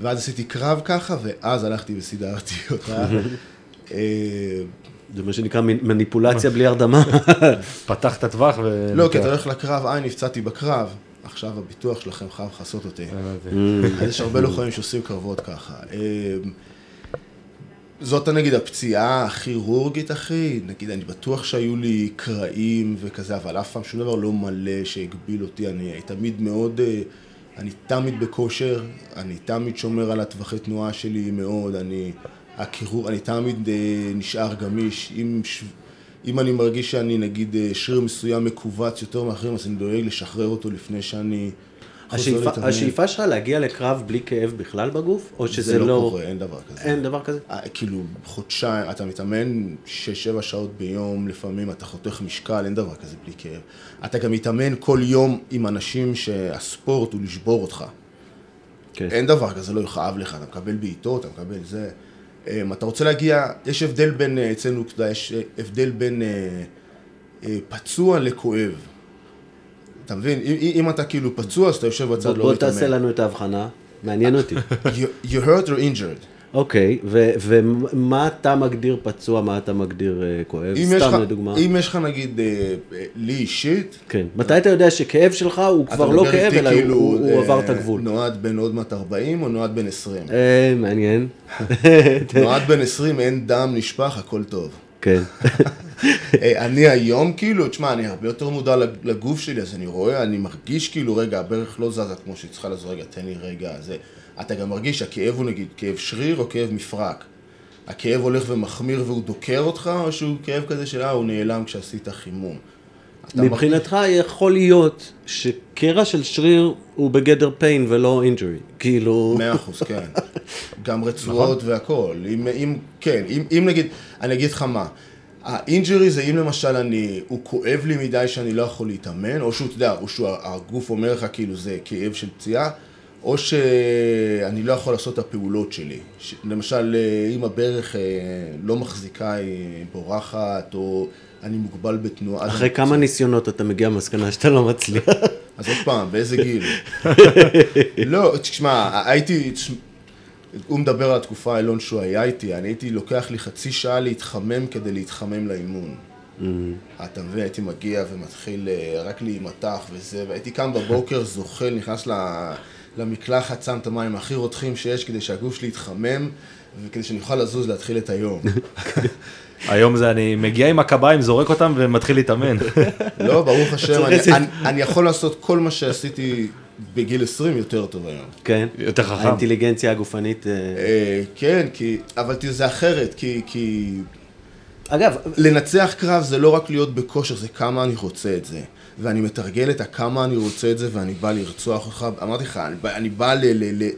[SPEAKER 5] ואז עשיתי קרב ככה, ואז הלכתי וסידרתי אותה. אה,
[SPEAKER 1] זה מה שנקרא מניפולציה בלי הרדמה.
[SPEAKER 4] פתח את הטווח ו...
[SPEAKER 5] לא, כי אתה הולך לקרב, אה, נפצעתי בקרב, עכשיו הביטוח שלכם חייב לכסות אותי. אז יש הרבה לוחמים שעושים קרבות ככה. אה, זאת נגיד הפציעה הכירורגית, אחי, נגיד, אני בטוח שהיו לי קרעים וכזה, אבל אף פעם שום דבר לא מלא שהגביל אותי, אני תמיד מאוד אה, אני תמיד בכושר, אני תמיד שומר על הטווחי תנועה שלי מאוד, אני, הקירור, אני תמיד אה, נשאר גמיש. אם. אם אני מרגיש שאני נגיד אה, שריר מסוים מכווץ יותר מאחרים, אז אני דואג לשחרר אותו לפני שאני
[SPEAKER 1] השאיפה. השאיפה שלך להגיע לקרב בלי כאב בכלל בגוף? או שזה
[SPEAKER 5] זה
[SPEAKER 1] לא...
[SPEAKER 5] לא קורה, אין דבר כזה.
[SPEAKER 1] אין דבר כזה?
[SPEAKER 5] אה, כאילו, חודשיים, אתה מתאמן 6-7 שעות ביום, לפעמים אתה חותך משקל, אין דבר כזה בלי כאב. אתה גם מתאמן כל יום עם אנשים שהספורט הוא לשבור אותך.
[SPEAKER 1] כן.
[SPEAKER 5] אין דבר כזה, לא יכאב לך, אתה מקבל בעיטות, אתה מקבל זה. אמ, אתה רוצה להגיע, יש הבדל בין, אה, אצלנו, אתה יודע, יש אה, הבדל בין אה, פצוע לכואב. אתה מבין? אם, אם אתה כאילו פצוע, אז אתה יושב בצד,
[SPEAKER 1] בוא,
[SPEAKER 5] לא
[SPEAKER 1] בוא
[SPEAKER 5] מתאמן.
[SPEAKER 1] תעשה לנו את ההבחנה, מעניין אותי.
[SPEAKER 5] You, you hurt or injured.
[SPEAKER 1] אוקיי, ומה אתה מגדיר פצוע, מה אתה מגדיר אה, כואב? סתם לדוגמה.
[SPEAKER 5] אם יש לך נגיד, אה, אה, לי אישית,
[SPEAKER 1] כן. מתי אתה יודע שכאב שלך הוא כבר לא כאב, אלא
[SPEAKER 5] כאילו,
[SPEAKER 1] הוא,
[SPEAKER 5] אה,
[SPEAKER 1] עבר את הגבול?
[SPEAKER 5] נועד בן עוד מעט 40 או נועד בן 20?
[SPEAKER 1] אה, מעניין.
[SPEAKER 5] נועד בן 20, אין דם, נשפך, הכל טוב.
[SPEAKER 1] כן.
[SPEAKER 5] אני היום כאילו, תשמע, אני הרבה יותר מודע לג- לגוף שלי, אז אני רואה, אני מרגיש כאילו, רגע, הברך לא זזה כמו שהיא צריכה לזוז, רגע, תן לי רגע, זה... אתה גם מרגיש שהכאב הוא נגיד כאב שריר או כאב מפרק. הכאב הולך ומחמיר והוא דוקר אותך, או שהוא כאב כזה של, אה, הוא נעלם כשעשית חימום.
[SPEAKER 1] מבחינתך יכול להיות שקרע של שריר הוא בגדר pain ולא injury. כאילו...
[SPEAKER 5] מאה אחוז, כן. גם רצועות והכל. אם, אם, כן, אם, אם נגיד, אני אגיד לך מה, האינג'רי זה אם למשל אני, הוא כואב לי מדי שאני לא יכול להתאמן, או שהוא, אתה יודע, או שהגוף אומר לך כאילו זה כאב של פציעה, או שאני לא יכול לעשות את הפעולות שלי. ש, למשל, אה, אם הברך אה, לא מחזיקה, היא בורחת, או אני מוגבל בתנועה.
[SPEAKER 1] אחרי כמה ניסיונות אתה מגיע למסקנה שאתה לא מצליח.
[SPEAKER 5] אז עוד פעם, באיזה גיל? לא, תשמע, הייתי, הוא מדבר על התקופה האלון שהוא היה איתי, אני הייתי לוקח לי חצי שעה להתחמם כדי להתחמם לאימון. אתה מבין, הייתי מגיע ומתחיל אה, רק להימתח וזה, והייתי קם בבוקר, זוחל, נכנס ל- למקלחת, שם את המים הכי רותחים שיש כדי שהגוף שלי יתחמם, וכדי שאני אוכל לזוז להתחיל את היום.
[SPEAKER 4] היום זה אני מגיע עם הקביים, זורק אותם ומתחיל להתאמן.
[SPEAKER 5] לא, ברוך השם, אני, אני, אני יכול לעשות כל מה שעשיתי בגיל 20 יותר טוב היום.
[SPEAKER 1] כן.
[SPEAKER 4] יותר חכם.
[SPEAKER 1] האינטליגנציה הגופנית... אה,
[SPEAKER 5] אה, כן, כי, אבל תראה, זה אחרת, כי, כי
[SPEAKER 1] אגב,
[SPEAKER 5] לנצח קרב זה לא רק להיות בכושר, זה כמה אני רוצה את זה. ואני מתרגל את הכמה אני רוצה את זה, ואני בא לרצוח אותך, אמרתי לך, אני בא, אני בא ל, ל, ל...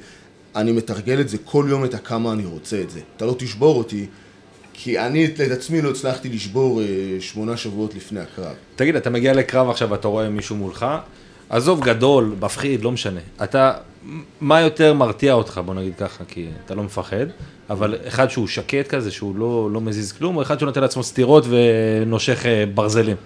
[SPEAKER 5] אני מתרגל את זה כל יום את הכמה אני רוצה את זה. אתה לא תשבור אותי, כי אני את עצמי לא הצלחתי לשבור אה, שמונה שבועות לפני הקרב.
[SPEAKER 4] תגיד, אתה מגיע לקרב עכשיו, אתה רואה מישהו מולך, עזוב גדול, מפחיד, לא משנה. אתה, מה יותר מרתיע אותך, בוא נגיד ככה, כי אתה לא מפחד, אבל אחד שהוא שקט כזה, שהוא לא, לא מזיז כלום, או אחד שהוא נותן לעצמו סטירות ונושך אה, ברזלים.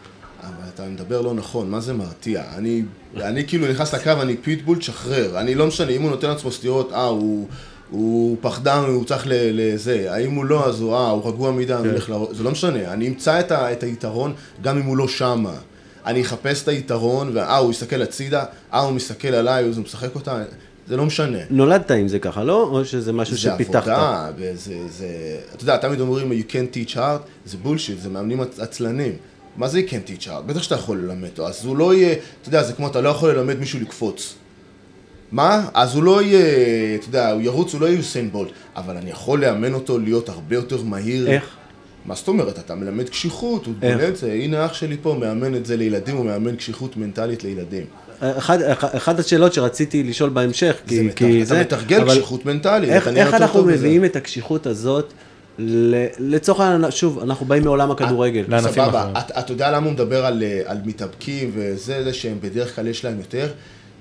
[SPEAKER 5] אתה מדבר לא נכון, מה זה מרתיע? אני, אני כאילו נכנס לקו, אני פיטבול, תשחרר. אני לא משנה, אם הוא נותן לעצמו סטירות, אה, הוא, הוא פחדן, הוא צריך לזה. האם הוא לא, אז הוא, אה, הוא רגוע מדי, הולך לראות. זה לא משנה, אני אמצא את, ה, את היתרון, גם אם הוא לא שמה. אני אחפש את היתרון, ואה, הוא יסתכל הצידה, אה, הוא מסתכל עליי, אז הוא משחק אותה, זה לא משנה.
[SPEAKER 1] נולדת עם זה ככה, לא? או שזה משהו
[SPEAKER 5] זה
[SPEAKER 1] שפיתחת?
[SPEAKER 5] עבודה, וזה, זה, אתה יודע, תמיד אומרים, you can't teach hard, זה בולשיט, זה מאמנים עצ- עצלנים. מה זה you can't teach hard? בטח שאתה יכול ללמד אותו, אז הוא לא יהיה, אתה יודע, זה כמו, אתה לא יכול ללמד מישהו לקפוץ. מה? אז הוא לא יהיה, אתה יודע, הוא ירוץ, הוא לא יהיה יוסיין בולט, אבל אני יכול לאמן אותו להיות הרבה יותר מהיר.
[SPEAKER 1] איך?
[SPEAKER 5] מה זאת אומרת? אתה מלמד קשיחות, הוא? בונה את זה, הנה אח שלי פה מאמן את זה לילדים, הוא מאמן קשיחות מנטלית לילדים.
[SPEAKER 1] אחד, אחד- אחת השאלות שרציתי לשאול בהמשך,
[SPEAKER 5] זה
[SPEAKER 1] כי,
[SPEAKER 5] מתח-
[SPEAKER 1] כי
[SPEAKER 5] אתה
[SPEAKER 1] זה...
[SPEAKER 5] מתרגל
[SPEAKER 1] אבל
[SPEAKER 5] קשיחות מנטלית,
[SPEAKER 1] איך, איך אנחנו. מביאים את הקשיחות הזאת, לצורך העניין, שוב, אנחנו באים מעולם הכדורגל.
[SPEAKER 5] סבבה. אתה את יודע למה הוא מדבר על, אה, על מתאבקים וזה, זה שהם בדרך כלל יש להם יותר?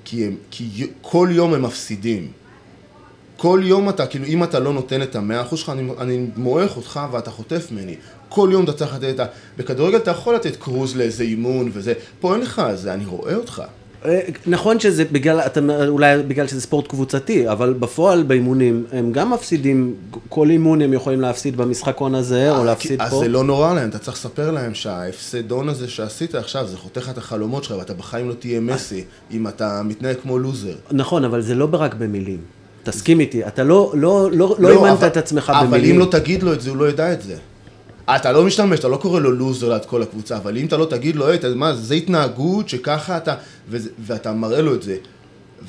[SPEAKER 5] כי, הם, כי כל יום הם מפסידים. כל יום אתה, כאילו, אם אתה לא נותן את המאה אחוז שלך, אני, אני מועך אותך ואתה חוטף ממני. כל יום אתה צריך לתת את ה... בכדורגל אתה יכול לתת קרוז לאיזה אימון וזה, פה אין לך את זה, אני רואה אותך.
[SPEAKER 1] אה, נכון שזה בגלל, אתה, אולי בגלל שזה ספורט קבוצתי, אבל בפועל באימונים הם גם מפסידים, כל אימון הם יכולים להפסיד במשחק הון הזה, או להפסיד
[SPEAKER 5] אז
[SPEAKER 1] פה.
[SPEAKER 5] זה לא נורא להם, אתה צריך לספר להם שההפסד הון הזה שעשית עכשיו, זה חותך את החלומות שלך, ואתה בחיים לא תהיה מסי, אם אתה מתנהג כמו לוזר.
[SPEAKER 1] נכון, אבל זה לא רק במילים. תסכים איתי, אתה לא, לא, לא, לא אימנת
[SPEAKER 5] אבל-
[SPEAKER 1] את עצמך
[SPEAKER 5] אבל
[SPEAKER 1] במילים.
[SPEAKER 5] אם לא תגיד לו את זה, הוא לא ידע את זה. אתה לא משתמש, אתה לא קורא לו לוזר ליד כל הקבוצה, אבל אם אתה לא תגיד לו, אתה- מה, זה התנהגות שככה אתה, וזה- ואתה מראה לו את זה.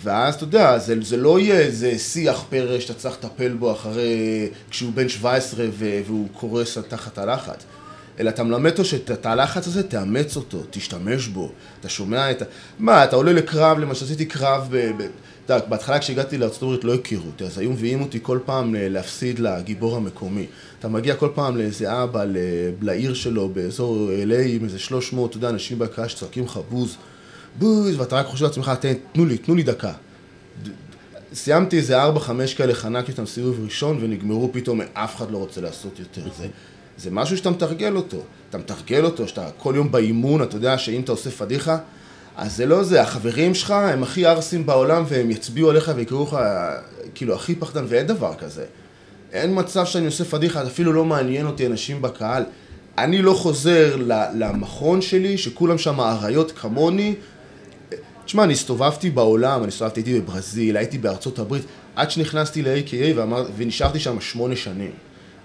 [SPEAKER 5] ואז אתה יודע, זה, זה לא יהיה איזה שיח פרא שאתה צריך לטפל בו אחרי, כשהוא בן 17 ו, והוא קורס תחת הלחץ. אלא אתה מלמד אותו שאת הלחץ הזה, תאמץ אותו, תשתמש בו. אתה שומע את ה... מה, אתה עולה לקרב, למשל עשיתי קרב ב... ב... אתה יודע, בהתחלה כשהגעתי הברית לא הכירו אותי, אז היו מביאים אותי כל פעם ל- להפסיד לגיבור המקומי. אתה מגיע כל פעם לאיזה אבא, לעיר שלו, באזור LA, עם איזה 300, אתה יודע, אנשים בקהל שצועקים לך בוז, בוז, ואתה רק חושב לעצמך, תנו לי, תנו לי דקה. סיימתי איזה 4-5 כאלה, חנקתי אותם סיבוב ראשון ונגמרו פתאום, אף אחד לא רוצה לעשות יותר. זה, זה משהו שאתה מתרגל אותו. אתה מתרגל אותו, שאתה כל יום באימון, אתה יודע שאם אתה עושה פדיחה, אז זה לא זה, החברים שלך הם הכי ערסים בעולם והם יצביעו עליך ויקראו לך כאילו הכי פחדן ואין דבר כזה. אין מצב שאני עושה פדיחה, אפילו לא מעניין אותי אנשים בקהל. אני לא חוזר למכון שלי, שכולם שם אריות כמוני. תשמע, אני הסתובבתי בעולם, אני הסתובבתי, הייתי בברזיל, הייתי בארצות הברית, עד שנכנסתי ל-AKA ונשארתי שם שמונה שנים.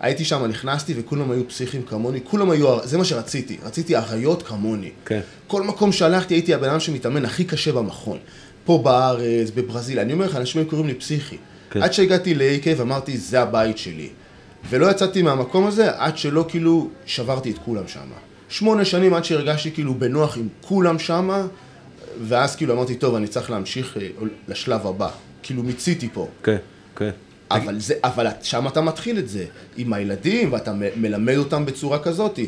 [SPEAKER 5] הייתי שם, נכנסתי וכולם היו פסיכים כמוני, כולם היו, זה מה שרציתי, רציתי אריות כמוני.
[SPEAKER 1] כן.
[SPEAKER 5] כל מקום שהלכתי הייתי הבן אדם שמתאמן הכי קשה במכון. פה בארץ, בברזיל, אני אומר לך, אנשים היו קוראים לי פסיכי.
[SPEAKER 1] כן.
[SPEAKER 5] עד שהגעתי ל-AK ואמרתי, זה הבית שלי. ולא יצאתי מהמקום הזה עד שלא כאילו שברתי את כולם שם. שמונה שנים עד שהרגשתי כאילו בנוח עם כולם שם, ואז כאילו אמרתי, טוב, אני צריך להמשיך אה, לשלב הבא. כאילו מיציתי פה.
[SPEAKER 1] כן, כן.
[SPEAKER 5] אבל, זה, אבל שם אתה מתחיל את זה, עם הילדים, ואתה מלמד אותם בצורה כזאת.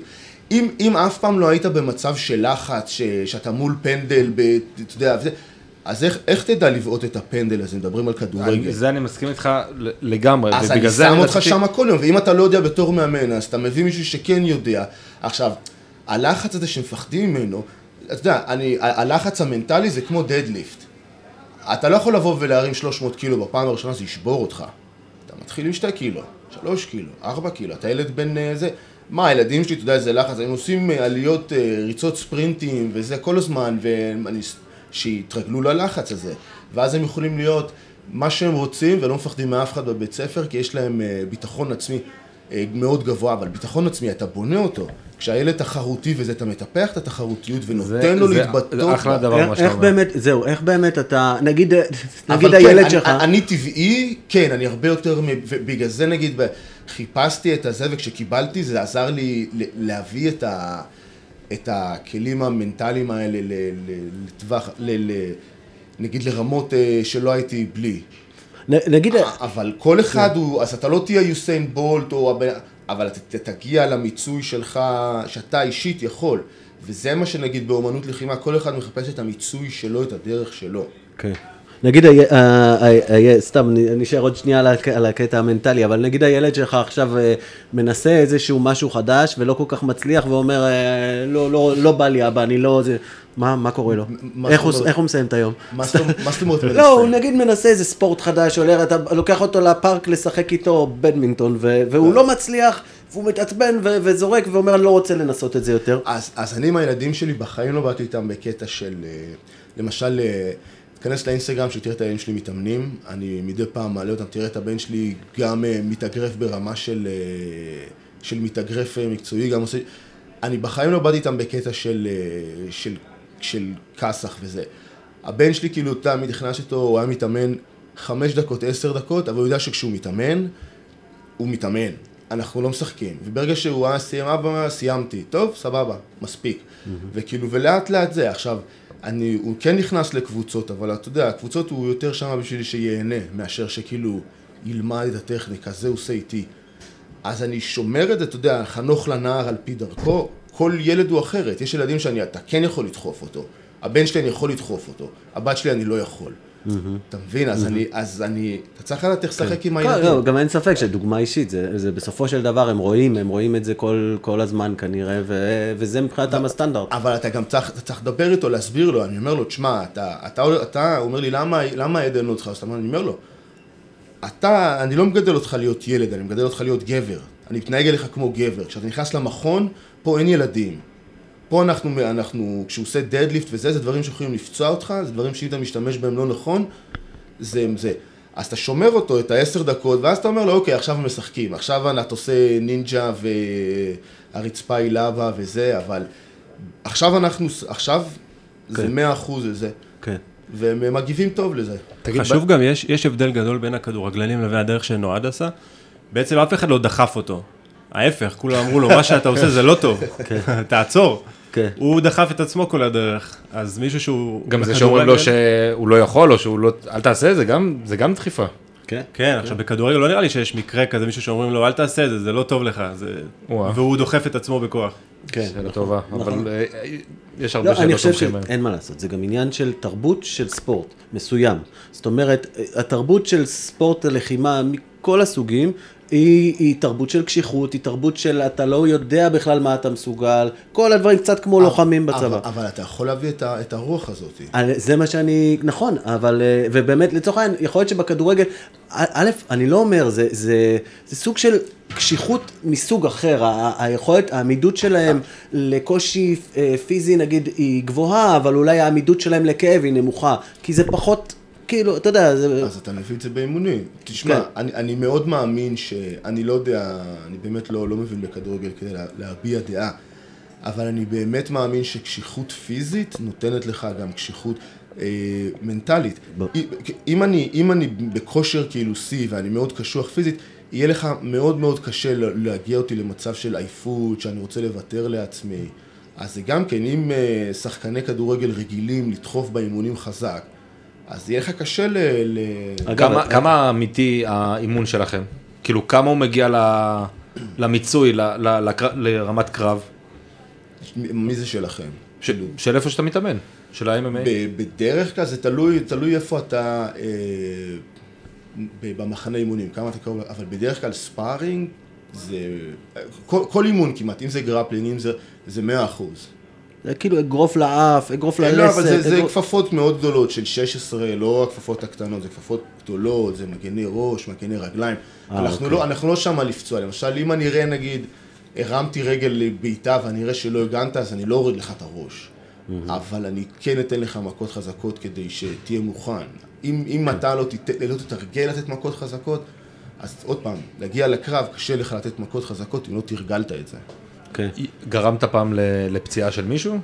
[SPEAKER 5] אם, אם אף פעם לא היית במצב של לחץ, ש, שאתה מול פנדל, ב, אתה יודע, וזה, אז איך, איך תדע לבעוט את הפנדל הזה? מדברים על כדורגל.
[SPEAKER 4] זה אני מסכים איתך לגמרי,
[SPEAKER 5] אז אני שם אותך
[SPEAKER 4] רציתי-
[SPEAKER 5] שם כל יום, ואם אתה לא יודע בתור מאמן, אז אתה מביא מישהו שכן יודע. עכשיו, הלחץ הזה שמפחדים ממנו, אתה יודע, אני, הלחץ המנטלי זה כמו דדליפט. אתה לא יכול לבוא ולהרים 300 קילו בפעם הראשונה, זה ישבור אותך. אתה מתחיל עם 2 קילו, 3 קילו, 4 קילו, אתה ילד בן אה, זה. מה, הילדים שלי, אתה יודע איזה לחץ, הם עושים אה, עליות, אה, ריצות ספרינטים וזה כל הזמן, ואני, שיתרגלו ללחץ הזה. ואז הם יכולים להיות מה שהם רוצים ולא מפחדים מאף אחד בבית ספר, כי יש להם ביטחון עצמי מאוד גבוה, אבל ביטחון עצמי, אתה בונה אותו. כשהילד תחרותי וזה, אתה מטפח את התחרותי
[SPEAKER 4] זה-
[SPEAKER 5] ונותן לו להתבטא.
[SPEAKER 4] זה אחלה. דבר. מה שאתה
[SPEAKER 1] איך
[SPEAKER 4] אומר.
[SPEAKER 1] באמת, זהו, איך באמת אתה, נגיד, נגיד
[SPEAKER 5] אבל כן,
[SPEAKER 1] הילד
[SPEAKER 5] אני,
[SPEAKER 1] שלך,
[SPEAKER 5] אני, אני טבעי, כן, אני הרבה יותר, ובגלל זה נגיד, חיפשתי את הזה, וכשקיבלתי זה עזר לי להביא את, ה, את הכלים המנטליים האלה לטווח, נגיד לרמות אה, שלא הייתי בלי.
[SPEAKER 1] נגיד,
[SPEAKER 5] אבל כל אחד הוא, אז אתה לא תהיה יוסיין בולט, או הבן, אבל אתה תגיע למיצוי שלך, שאתה אישית יכול. וזה מה שנגיד באומנות לחימה, כל אחד מחפש את המיצוי שלו, את הדרך שלו.
[SPEAKER 1] כן. נגיד, סתם, נשאר עוד שנייה על הקטע המנטלי, אבל נגיד הילד שלך עכשיו אה, מנסה איזשהו משהו חדש ולא כל כך מצליח ואומר, אה, לא, לא, לא בא לי אבא, אני לא... מה, מה קורה לו? איך הוא? איך הוא מסיים את היום?
[SPEAKER 5] מה זאת אומרת מנסה?
[SPEAKER 1] לא, הוא נגיד מנסה איזה ספורט חדש, עולה, אתה לוקח אותו לפארק לשחק איתו בדמינטון, והוא לא מצליח, והוא מתעצבן וזורק ואומר, אני לא רוצה לנסות את זה יותר.
[SPEAKER 5] אז, אז אני עם הילדים שלי בחיים לא באתי איתם בקטע של, אה, למשל, אה, תיכנס לאינסטגרם שתראה את הילדים שלי מתאמנים, אני מדי פעם מעלה אותם, תראה את הבן שלי גם אה, מתאגרף ברמה של, אה, של מתאגרף אה, מקצועי, גם עושה, אני בחיים לא באתי איתם בקטע של, אה, של, של כסח וזה. הבן שלי כאילו תמיד נכנס איתו, הוא היה מתאמן חמש דקות, עשר דקות, אבל הוא יודע שכשהוא מתאמן, הוא מתאמן. אנחנו לא משחקים. וברגע שהוא היה סיים, אבא, סיימתי. טוב, סבבה, מספיק. וכאילו, ולאט לאט זה. עכשיו, אני, הוא כן נכנס לקבוצות, אבל אתה יודע, הקבוצות הוא יותר שם בשביל שיהנה, מאשר שכאילו ילמד את הטכניקה, זה הוא עושה איתי. אז אני שומר את זה, אתה יודע, חנוך לנער על פי דרכו, כל ילד הוא אחרת. יש ילדים שאני, אתה כן יכול לדחוף אותו. הבן שלי אני יכול לדחוף אותו, הבת שלי אני לא יכול. אתה מבין? אז אני, אז אני, אתה צריך לדעת איך לשחק עם
[SPEAKER 1] לא,
[SPEAKER 5] הילדים.
[SPEAKER 1] לא, גם אין ספק שדוגמה אישית, זה, זה בסופו של דבר הם רואים, הם רואים את זה כל, כל הזמן כנראה, ו, וזה מבחינתם הסטנדרט.
[SPEAKER 5] אבל אתה גם צריך, אתה צריך לדבר איתו, להסביר לו, אני אומר לו, תשמע, אתה, אתה, אתה, הוא אומר לי, למה, למה עדן אותך? אז אתה אומר, אני אומר לו, אתה, אני לא מגדל אותך להיות ילד, אני מגדל אותך להיות גבר. אני מתנהג אליך כמו גבר. כשאתה נכנס למכון, פה אין ילדים. פה אנחנו, אנחנו, כשהוא עושה דדליפט וזה, זה דברים שיכולים לפצוע אותך, זה דברים שאם אתה משתמש בהם לא נכון, זה זה. אז אתה שומר אותו את העשר דקות, ואז אתה אומר לו, אוקיי, עכשיו משחקים, עכשיו אתה עושה נינג'ה והרצפה היא לבה וזה, אבל עכשיו אנחנו, עכשיו זה
[SPEAKER 1] כן.
[SPEAKER 5] מאה אחוז זה.
[SPEAKER 1] כן.
[SPEAKER 5] והם מגיבים טוב לזה.
[SPEAKER 6] חשוב גם, יש, יש הבדל גדול בין הכדורגלנים לבין הדרך שנועד עשה. בעצם אף אחד לא דחף אותו. ההפך, כולם אמרו לו, מה שאתה עושה זה לא טוב, תעצור.
[SPEAKER 1] כן.
[SPEAKER 6] הוא דחף את עצמו כל הדרך, אז מישהו שהוא...
[SPEAKER 4] גם זה שאומרים לו שהוא לא יכול, או שהוא לא... אל תעשה את זה, גם- זה גם דחיפה.
[SPEAKER 1] כן.
[SPEAKER 6] כן, עכשיו בכדורגל לא נראה לי שיש מקרה כזה, מישהו שאומרים לו, אל תעשה את זה, זה לא טוב לך, זה... והוא דוחף את עצמו בכוח.
[SPEAKER 1] כן.
[SPEAKER 4] שאלה טובה, אבל אה, יש הרבה
[SPEAKER 1] לא, אני
[SPEAKER 4] שלא
[SPEAKER 1] חושב
[SPEAKER 4] תומכים בהם.
[SPEAKER 1] שאין מה לעשות, זה גם עניין של תרבות של ספורט מסוים. זאת אומרת, התרבות של ספורט הלחימה מכל הסוגים, היא, היא תרבות של קשיחות, היא תרבות של אתה לא יודע בכלל מה אתה מסוגל, כל הדברים קצת כמו לוחמים בצבא.
[SPEAKER 5] אבל, אבל אתה יכול להביא את, ה, את הרוח הזאת.
[SPEAKER 1] זה מה שאני, נכון, אבל, אה, ובאמת, לצורך העניין, יכול להיות שבכדורגל, א- אני לא אומר, זה, זה, זה סוג של קשיחות מסוג אחר, ה- ה- היכולת, העמידות שלהם לקושי אה, פיזי, נגיד, היא גבוהה, אבל אולי העמידות שלהם לכאב היא נמוכה, כי זה פחות, כאילו, אתה יודע, זה...
[SPEAKER 5] אז אתה מביא את זה באימונים. תשמע,
[SPEAKER 1] כן.
[SPEAKER 5] אני, אני מאוד מאמין ש... אני לא יודע, אני באמת לא, לא מבין בכדורגל כדי לה, להביע דעה, אבל אני באמת מאמין שקשיחות פיזית נותנת לך גם קשיחות אה, מנטלית.
[SPEAKER 1] ב-
[SPEAKER 5] אם אני, אם אני בכושר כאילו שיא ואני מאוד קשוח פיזית, יהיה לך מאוד מאוד קשה להגיע אותי למצב של עייפות, שאני רוצה לוותר לעצמי. אז זה גם כן, אם אה, שחקני כדורגל רגילים לדחוף באימונים חזק, אז יהיה לך קשה ל... ל...
[SPEAKER 1] אגב,
[SPEAKER 4] כמה- כמה אמיתי האימון שלכם? כאילו, כמה הוא מגיע ל- למיצוי, ל- ל- לקר- לרמת קרב?
[SPEAKER 5] מי זה שלכם?
[SPEAKER 4] ש- של איפה שאתה מתאמן, של ה-MMA?
[SPEAKER 5] ב- בדרך כלל זה תלוי, תלוי איפה אתה אה, ב- במחנה אימונים, כמה אתה קרוב, אבל בדרך כלל sparring זה, כל, כל אימון כמעט, אם זה grappling, אם זה, זה מאה אחוז.
[SPEAKER 1] זה כאילו אגרוף לאף, אגרוף ללסת.
[SPEAKER 5] לא, אבל זה, זה
[SPEAKER 1] אגרוף-
[SPEAKER 5] כפפות מאוד גדולות של 16, לא הכפפות הקטנות, זה כפפות גדולות, זה מגני ראש, מגני רגליים.
[SPEAKER 1] אה,
[SPEAKER 5] אנחנו,
[SPEAKER 1] אוקיי.
[SPEAKER 5] לא, אנחנו לא שמה לפצוע, למשל אם אני אראה נגיד, הרמתי רגל לבעיטה ואני אראה שלא הגנת, אז אני לא אוריד לך את הראש. אבל אני כן אתן לך מכות חזקות כדי שתהיה מוכן. אם, אם אתה לא, תת, לא תתרגל לתת מכות חזקות, אז עוד פעם, להגיע לקרב, קשה לך לתת מכות חזקות אם לא תרגלת את זה.
[SPEAKER 1] כן.
[SPEAKER 4] גרמת פעם ל- לפציעה של מישהו?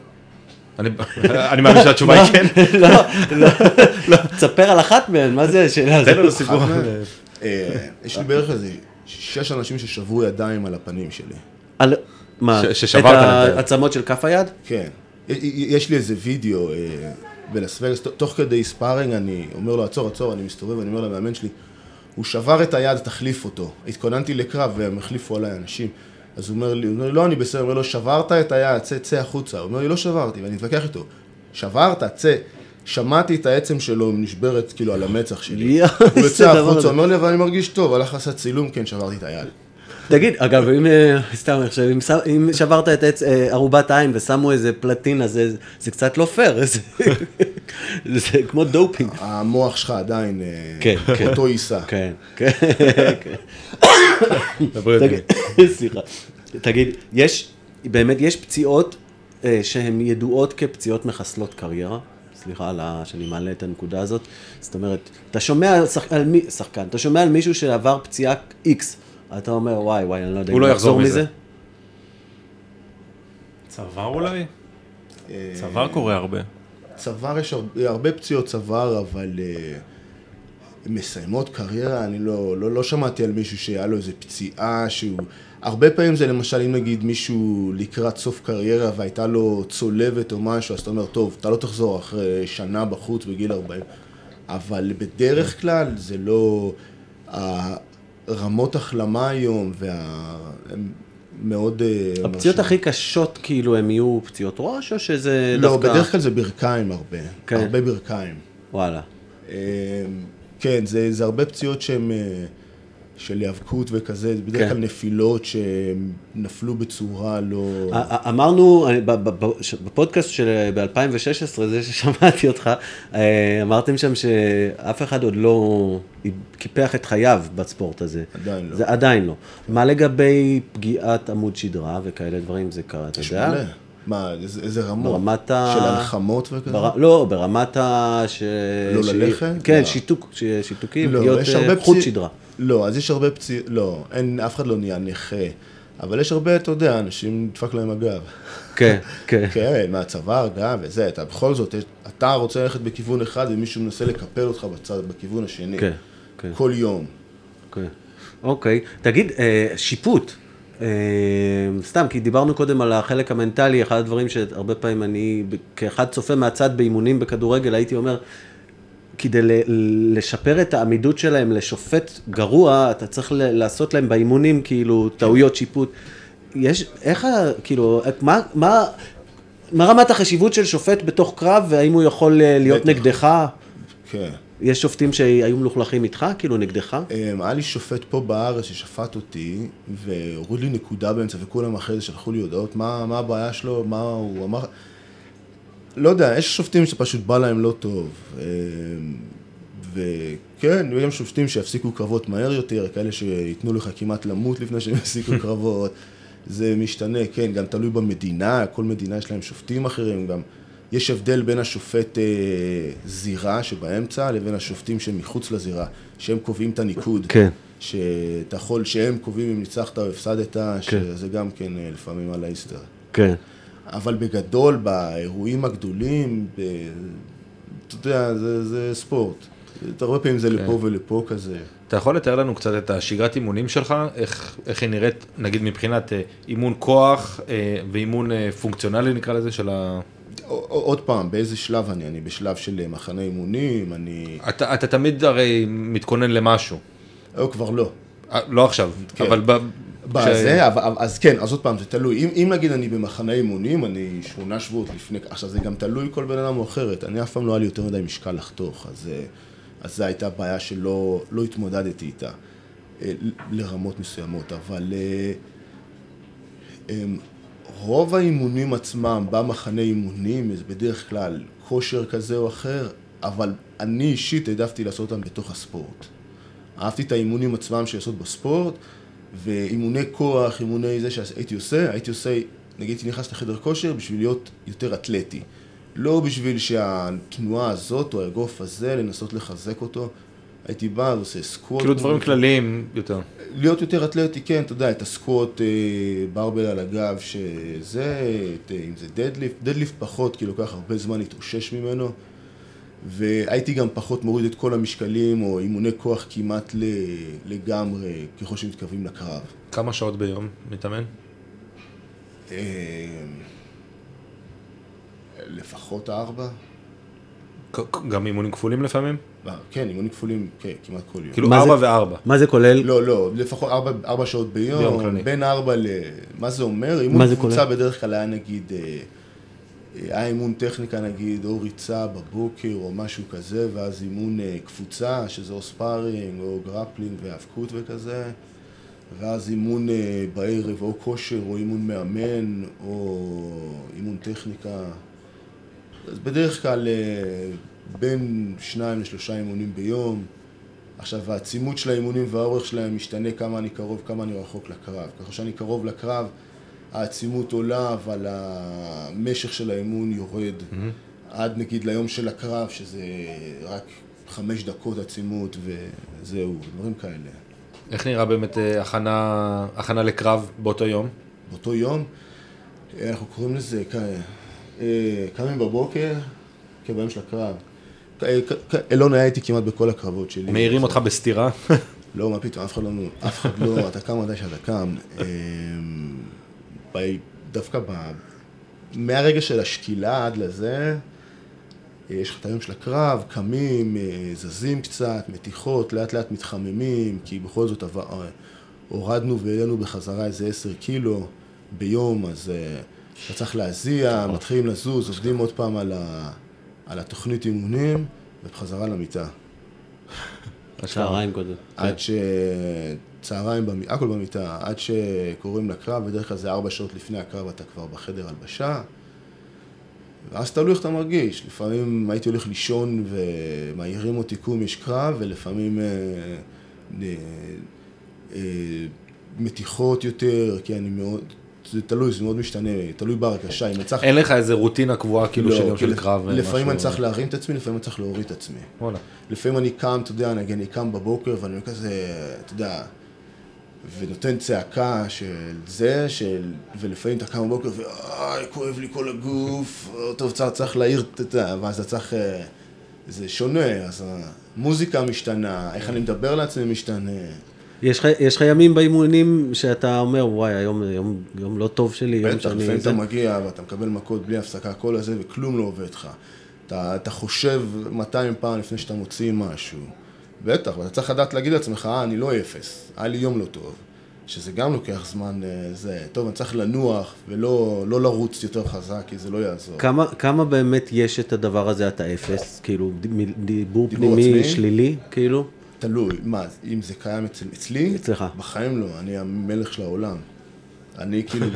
[SPEAKER 4] אני אני מאמין שהתשובה היא כן.
[SPEAKER 1] לא, לא, לא, תספר על אחת מהן, מה זה השאלה הזאת?
[SPEAKER 4] תן לנו סיפור.
[SPEAKER 5] אה, יש לי בערך איזה שש אנשים ששברו ידיים על הפנים שלי.
[SPEAKER 1] על, מה?
[SPEAKER 4] ששברת את.
[SPEAKER 1] העצמות של כף היד?
[SPEAKER 5] כן. יש לי איזה וידאו אה, בלס וגאס, תוך כדי ספארינג אני אומר לו עצור, עצור, אני מסתובב, אני אומר למאמן שלי, הוא שבר את היד, תחליף אותו. התכוננתי לקרב והם החליפו עליי אנשים. אז הוא אומר לי, הוא אומר לי, לא, אני בסדר, הוא אומר לו, שברת את היד, צא, צא החוצה. הוא אומר לי, לא שברתי, ואני מתווכח איתו. שברת, צא. שמעתי את העצם שלו נשברת כאילו על המצח שלי. הוא יוצא החוצה, אומר לי, אבל אני מרגיש טוב, הלך לעשות צילום, כן, שברתי את היד.
[SPEAKER 1] תגיד, אגב, אם, אה, סתם עכשיו, אם, אם שברת את עצם, אה, ארובת עין ושמו איזה פלטינה, זה, זה קצת לא פייר, זה, זה כמו דופינג.
[SPEAKER 5] המוח שלך עדיין, אה,
[SPEAKER 1] כן, כן.
[SPEAKER 5] אותו יישאר.
[SPEAKER 1] כן, כן, כן. סליחה. תגיד, יש, באמת יש פציעות אה, שהן ידועות כפציעות מחסלות קריירה? סליחה על ה... שאני מעלה את הנקודה הזאת. זאת אומרת, אתה שומע על, שח... על מי... שחקן, אתה שומע על מישהו שעבר פציעה X, אתה אומר, וואי, וואי, אני לא יודע
[SPEAKER 4] הוא
[SPEAKER 1] אם
[SPEAKER 4] לא יחזור מזה."
[SPEAKER 6] צוואר אולי?
[SPEAKER 5] אה,
[SPEAKER 6] צוואר קורה הרבה.
[SPEAKER 5] צוואר יש הרבה, הרבה פציעות צוואר, אבל אה, מסיימות קריירה, אני לא, לא, לא שמעתי על מישהו שהיה לו איזה פציעה שהוא... הרבה פעמים זה למשל, אם נגיד מישהו לקראת סוף קריירה והייתה לו צולבת או משהו, אז אתה אומר, טוב, אתה לא תחזור אחרי שנה בחוץ בגיל 40. אבל בדרך כלל זה לא... הרמות החלמה היום וה... מאוד... אה,
[SPEAKER 1] הפציעות הכי קשות, כאילו, הם יהיו פציעות ראש, או שזה
[SPEAKER 5] לא,
[SPEAKER 1] דווקא...
[SPEAKER 5] בדרך כלל זה ברכיים הרבה.
[SPEAKER 1] כן.
[SPEAKER 5] הרבה ברכיים.
[SPEAKER 1] וואלה.
[SPEAKER 5] אה, כן, זה, זה הרבה פציעות שהן אה, של היאבקות וכזה, זה בדרך
[SPEAKER 1] כן.
[SPEAKER 5] כלל נפילות שנפלו בצורה לא...
[SPEAKER 1] אמרנו בפודקאסט של ב-2016, זה ששמעתי אותך, אה, אמרתם שם שאף אחד עוד לא קיפח את חייו בספורט הזה.
[SPEAKER 5] עדיין לא.
[SPEAKER 1] זה עדיין לא. מה לגבי פגיעת עמוד שדרה וכאלה דברים, זה קרה, אתה יודע?
[SPEAKER 5] מלא. מה, איזה, איזה רמות?
[SPEAKER 1] ברמת ה-
[SPEAKER 5] של הלחמות וכזה?
[SPEAKER 1] בר... לא, ברמת ה... ש...
[SPEAKER 5] לא
[SPEAKER 1] ש-
[SPEAKER 5] ללכת?
[SPEAKER 1] כן,
[SPEAKER 5] לא.
[SPEAKER 1] שיתוק, ש... שיתוקים,
[SPEAKER 5] לא,
[SPEAKER 1] פגיעות אה, חוט
[SPEAKER 5] פצי-
[SPEAKER 1] שדרה.
[SPEAKER 5] לא, אז יש הרבה פציעות, לא, אין, אף אחד לא נהיה נכה. אבל יש הרבה, אתה יודע, אנשים נדפק להם הגב.
[SPEAKER 1] כן, כן.
[SPEAKER 5] כן, מהצוואר גם, וזה, אתה בכל זאת, אתה רוצה ללכת בכיוון אחד ומישהו מנסה לקפל אותך בצד, בכיוון השני.
[SPEAKER 1] כן, כן.
[SPEAKER 5] כל יום.
[SPEAKER 1] אוקיי. אוקיי. תגיד, אה, שיפוט. אה, סתם, כי דיברנו קודם על החלק המנטלי, אחד הדברים שהרבה פעמים אני, כאחד צופה מהצד באימונים בכדורגל, הייתי אומר, כדי לשפר את העמידות שלהם לשופט גרוע, אתה צריך לעשות להם באימונים כאילו טעויות שיפוט. יש, איך, כאילו, מה, מה, מה רמת החשיבות של שופט בתוך קרב, והאם הוא יכול אה, להיות
[SPEAKER 5] בטח.
[SPEAKER 1] נגדך?
[SPEAKER 5] כן.
[SPEAKER 1] יש שופטים שהיו מלוכלכים איתך, כאילו נגדך?
[SPEAKER 5] אמ, היה לי שופט פה בארץ ששפט אותי, והוריד לי נקודה באמצע, וכולם אחרי זה שלחו לי הודעות, מה, מה הבעיה שלו, מה הוא אמר... לא יודע, יש שופטים שפשוט בא להם לא טוב. אמ, וכן, יש גם שופטים שיפסיקו קרבות מהר יותר, כאלה שייתנו לך כמעט למות לפני שהם יפסיקו קרבות. זה משתנה, כן, גם תלוי במדינה, כל מדינה יש להם שופטים אחרים, גם יש הבדל בין השופט אה, זירה שבאמצע לבין השופטים שמחוץ לזירה, שהם קובעים את הניקוד.
[SPEAKER 1] כן.
[SPEAKER 5] שאתה יכול, שהם קובעים אם ניצחת או הפסדת, שזה גם כן אה, לפעמים על האיסטר.
[SPEAKER 1] כן.
[SPEAKER 5] אבל בגדול, באירועים הגדולים, ב... אתה יודע, זה, זה ספורט. הרבה פעמים זה לפה ולפה כזה.
[SPEAKER 4] אתה יכול לתאר לנו קצת את השגרת אימונים שלך, איך, איך היא נראית, נגיד מבחינת אה, אימון כוח אה, ואימון אה, פונקציונלי נקרא לזה, של ה...
[SPEAKER 5] עוד פעם, באיזה שלב אני? אני בשלב של אה, מחנה אימונים, אני...
[SPEAKER 4] אתה, אתה תמיד הרי מתכונן למשהו,
[SPEAKER 5] או כבר לא.
[SPEAKER 4] אה, לא עכשיו,
[SPEAKER 5] כן.
[SPEAKER 4] אבל ב...
[SPEAKER 5] בזה, אז כן, אז עוד פעם, זה תלוי. אם, אם נגיד אני במחנה אימונים, אני שמונה שבועות לפני, עכשיו זה גם תלוי כל בן אדם הוא אחרת. אני אף פעם לא היה לי יותר מדי משקל לחתוך, אז, אה, אז זו הייתה בעיה שלא לא התמודדתי איתה אה, לרמות מסוימות, אבל אה, אמ, רוב האימונים עצמם במחנה אימונים, זה בדרך כלל כושר כזה או אחר, אבל אני אישית העדפתי לעשות אותם בתוך הספורט. אהבתי את האימונים עצמם של לעשות בספורט, ואימוני כוח, אימוני זה שהייתי עושה, הייתי עושה, נגיד הייתי נכנס לחדר כושר בשביל להיות יותר אתלטי. לא בשביל שהתנועה הזאת או האגרוף הזה, לנסות לחזק אותו. הייתי בא ועושה squat.
[SPEAKER 4] כאילו דברים כלליים יותר.
[SPEAKER 5] להיות יותר אתלטי, כן, אתה יודע, את ה squat, אה, barbell על הגב, שזה, את, אה, אם זה deadlift, deadlift פחות, כי לוקח הרבה זמן להתאושש ממנו. והייתי גם פחות מוריד את כל המשקלים, או אימוני כוח כמעט לגמרי, ככל שמתקרבים לקרב.
[SPEAKER 4] כמה שעות ביום מתאמן?
[SPEAKER 5] אה, לפחות ארבע.
[SPEAKER 4] גם אימונים כפולים לפעמים?
[SPEAKER 5] אה, כן, אימונים כפולים, כן, כמעט כל יום.
[SPEAKER 4] כאילו ארבע
[SPEAKER 1] זה-
[SPEAKER 4] וארבע.
[SPEAKER 1] מה זה כולל?
[SPEAKER 5] לא, לא, לפחות ארבע, ארבע שעות
[SPEAKER 4] ביום
[SPEAKER 5] ביום. בין ארבע ל... מה זה אומר? אימון קבוצה? בדרך כלל היה נגיד, היה אימון טכניקה נגיד, או ריצה בבוקר או משהו כזה, ואז אימון אה, קבוצה, שזה או sparring או grappling והאבקות וכזה, ואז אימון אה, בערב או כושר או אימון מאמן או אימון טכניקה. אז בדרך כלל אה, בין שניים לשלושה אימונים ביום. עכשיו, העצימות של האימונים והאורך שלהם משתנה כמה אני קרוב, כמה אני רחוק לקרב. ככה שאני קרוב לקרב, העצימות עולה, אבל המשך של האימון יורד. עד נגיד ליום של הקרב, שזה רק חמש דקות עצימות וזהו, דברים כאלה.
[SPEAKER 4] איך נראה באמת אה, הכנה, הכנה לקרב באותו יום?
[SPEAKER 5] באותו יום, אנחנו קוראים לזה, אה, קמים בבוקר, ביום של הקרב. אה, אלון היה איתי כמעט בכל הקרבות שלי.
[SPEAKER 4] מעירים אותך בסתירה?
[SPEAKER 5] לא, מה פתאום, אף אחד לא, אף אחד לא, אתה קם מתי שאתה קם. ב- דווקא ב... מהרגע של השקילה עד לזה, יש לך את היום של הקרב, קמים, אה, זזים קצת, מתיחות, לאט לאט מתחממים, כי בכל זאת עבר- אה, הורדנו והעלינו בחזרה איזה עשר קילו ביום, אז אה, אתה צריך להזיע, מתחילים לזוז, עובדים עוד פעם על, ה, על התוכנית אימונים, ובחזרה למיטה.
[SPEAKER 1] צהריים קודם.
[SPEAKER 5] עד שצהריים, במ... הכל במיטה, עד שקוראים לקרב, בדרך כלל זה ארבע שעות לפני הקרב אתה כבר בחדר הלבשה. ואז תלוי איך אתה מרגיש. לפעמים הייתי הולך לישון ומעירים אותי קום יש קרב, ולפעמים אה, אה, אה, מתיחות יותר, כי אני מאוד... זה תלוי, זה מאוד משתנה, תלוי בהרגשה. אם אני צריך...
[SPEAKER 4] אין לך איזה רוטינה קבועה כאילו
[SPEAKER 5] לא,
[SPEAKER 4] של יום של
[SPEAKER 5] לפ-
[SPEAKER 4] קרב? אה,
[SPEAKER 5] לפעמים אני צריך להרים את עצמי, לפעמים אני צריך להוריד את עצמי.
[SPEAKER 4] וואלה.
[SPEAKER 5] לפעמים אני קם, אתה יודע, נגיד אני קם בבוקר ואני כזה, אתה יודע, ונותן צעקה של זה, של... ולפעמים אתה קם בבוקר ואוי, כואב לי כל הגוף, טוב, צריך, צריך להעיר את זה, ואז אתה צריך... אה, זה שונה, אז המוזיקה משתנה, איך אני מדבר לעצמי משתנה.
[SPEAKER 1] יש לך, יש לך ימים באימונים שאתה אומר, וואי, היום, היום, יום לא טוב שלי, יום
[SPEAKER 5] בטח,
[SPEAKER 1] שאני...
[SPEAKER 5] לפעמים
[SPEAKER 1] זה-
[SPEAKER 5] אתה מגיע ואתה מקבל מכות בלי הפסקה, כל הזה, וכלום לא עובד לך. אתה, אתה חושב 200 פעם לפני שאתה מוציא משהו. בטח, ואתה צריך לדעת להגיד לעצמך, אה, אני לא אפס, היה לי יום לא טוב. שזה גם לוקח זמן, אה, זה, טוב, אני צריך לנוח ולא לא לרוץ יותר חזק, כי זה לא יעזור.
[SPEAKER 1] כמה, כמה באמת יש את הדבר הזה, אתה אפס? כאילו, דיבור
[SPEAKER 5] דיבור
[SPEAKER 1] פנימי
[SPEAKER 5] עצמי?
[SPEAKER 1] שלילי, כאילו?
[SPEAKER 5] תלוי, מה, אם זה קיים אצל, אצלי?
[SPEAKER 1] אצלך.
[SPEAKER 5] בחיים לא, אני המלך של העולם. אני כאילו,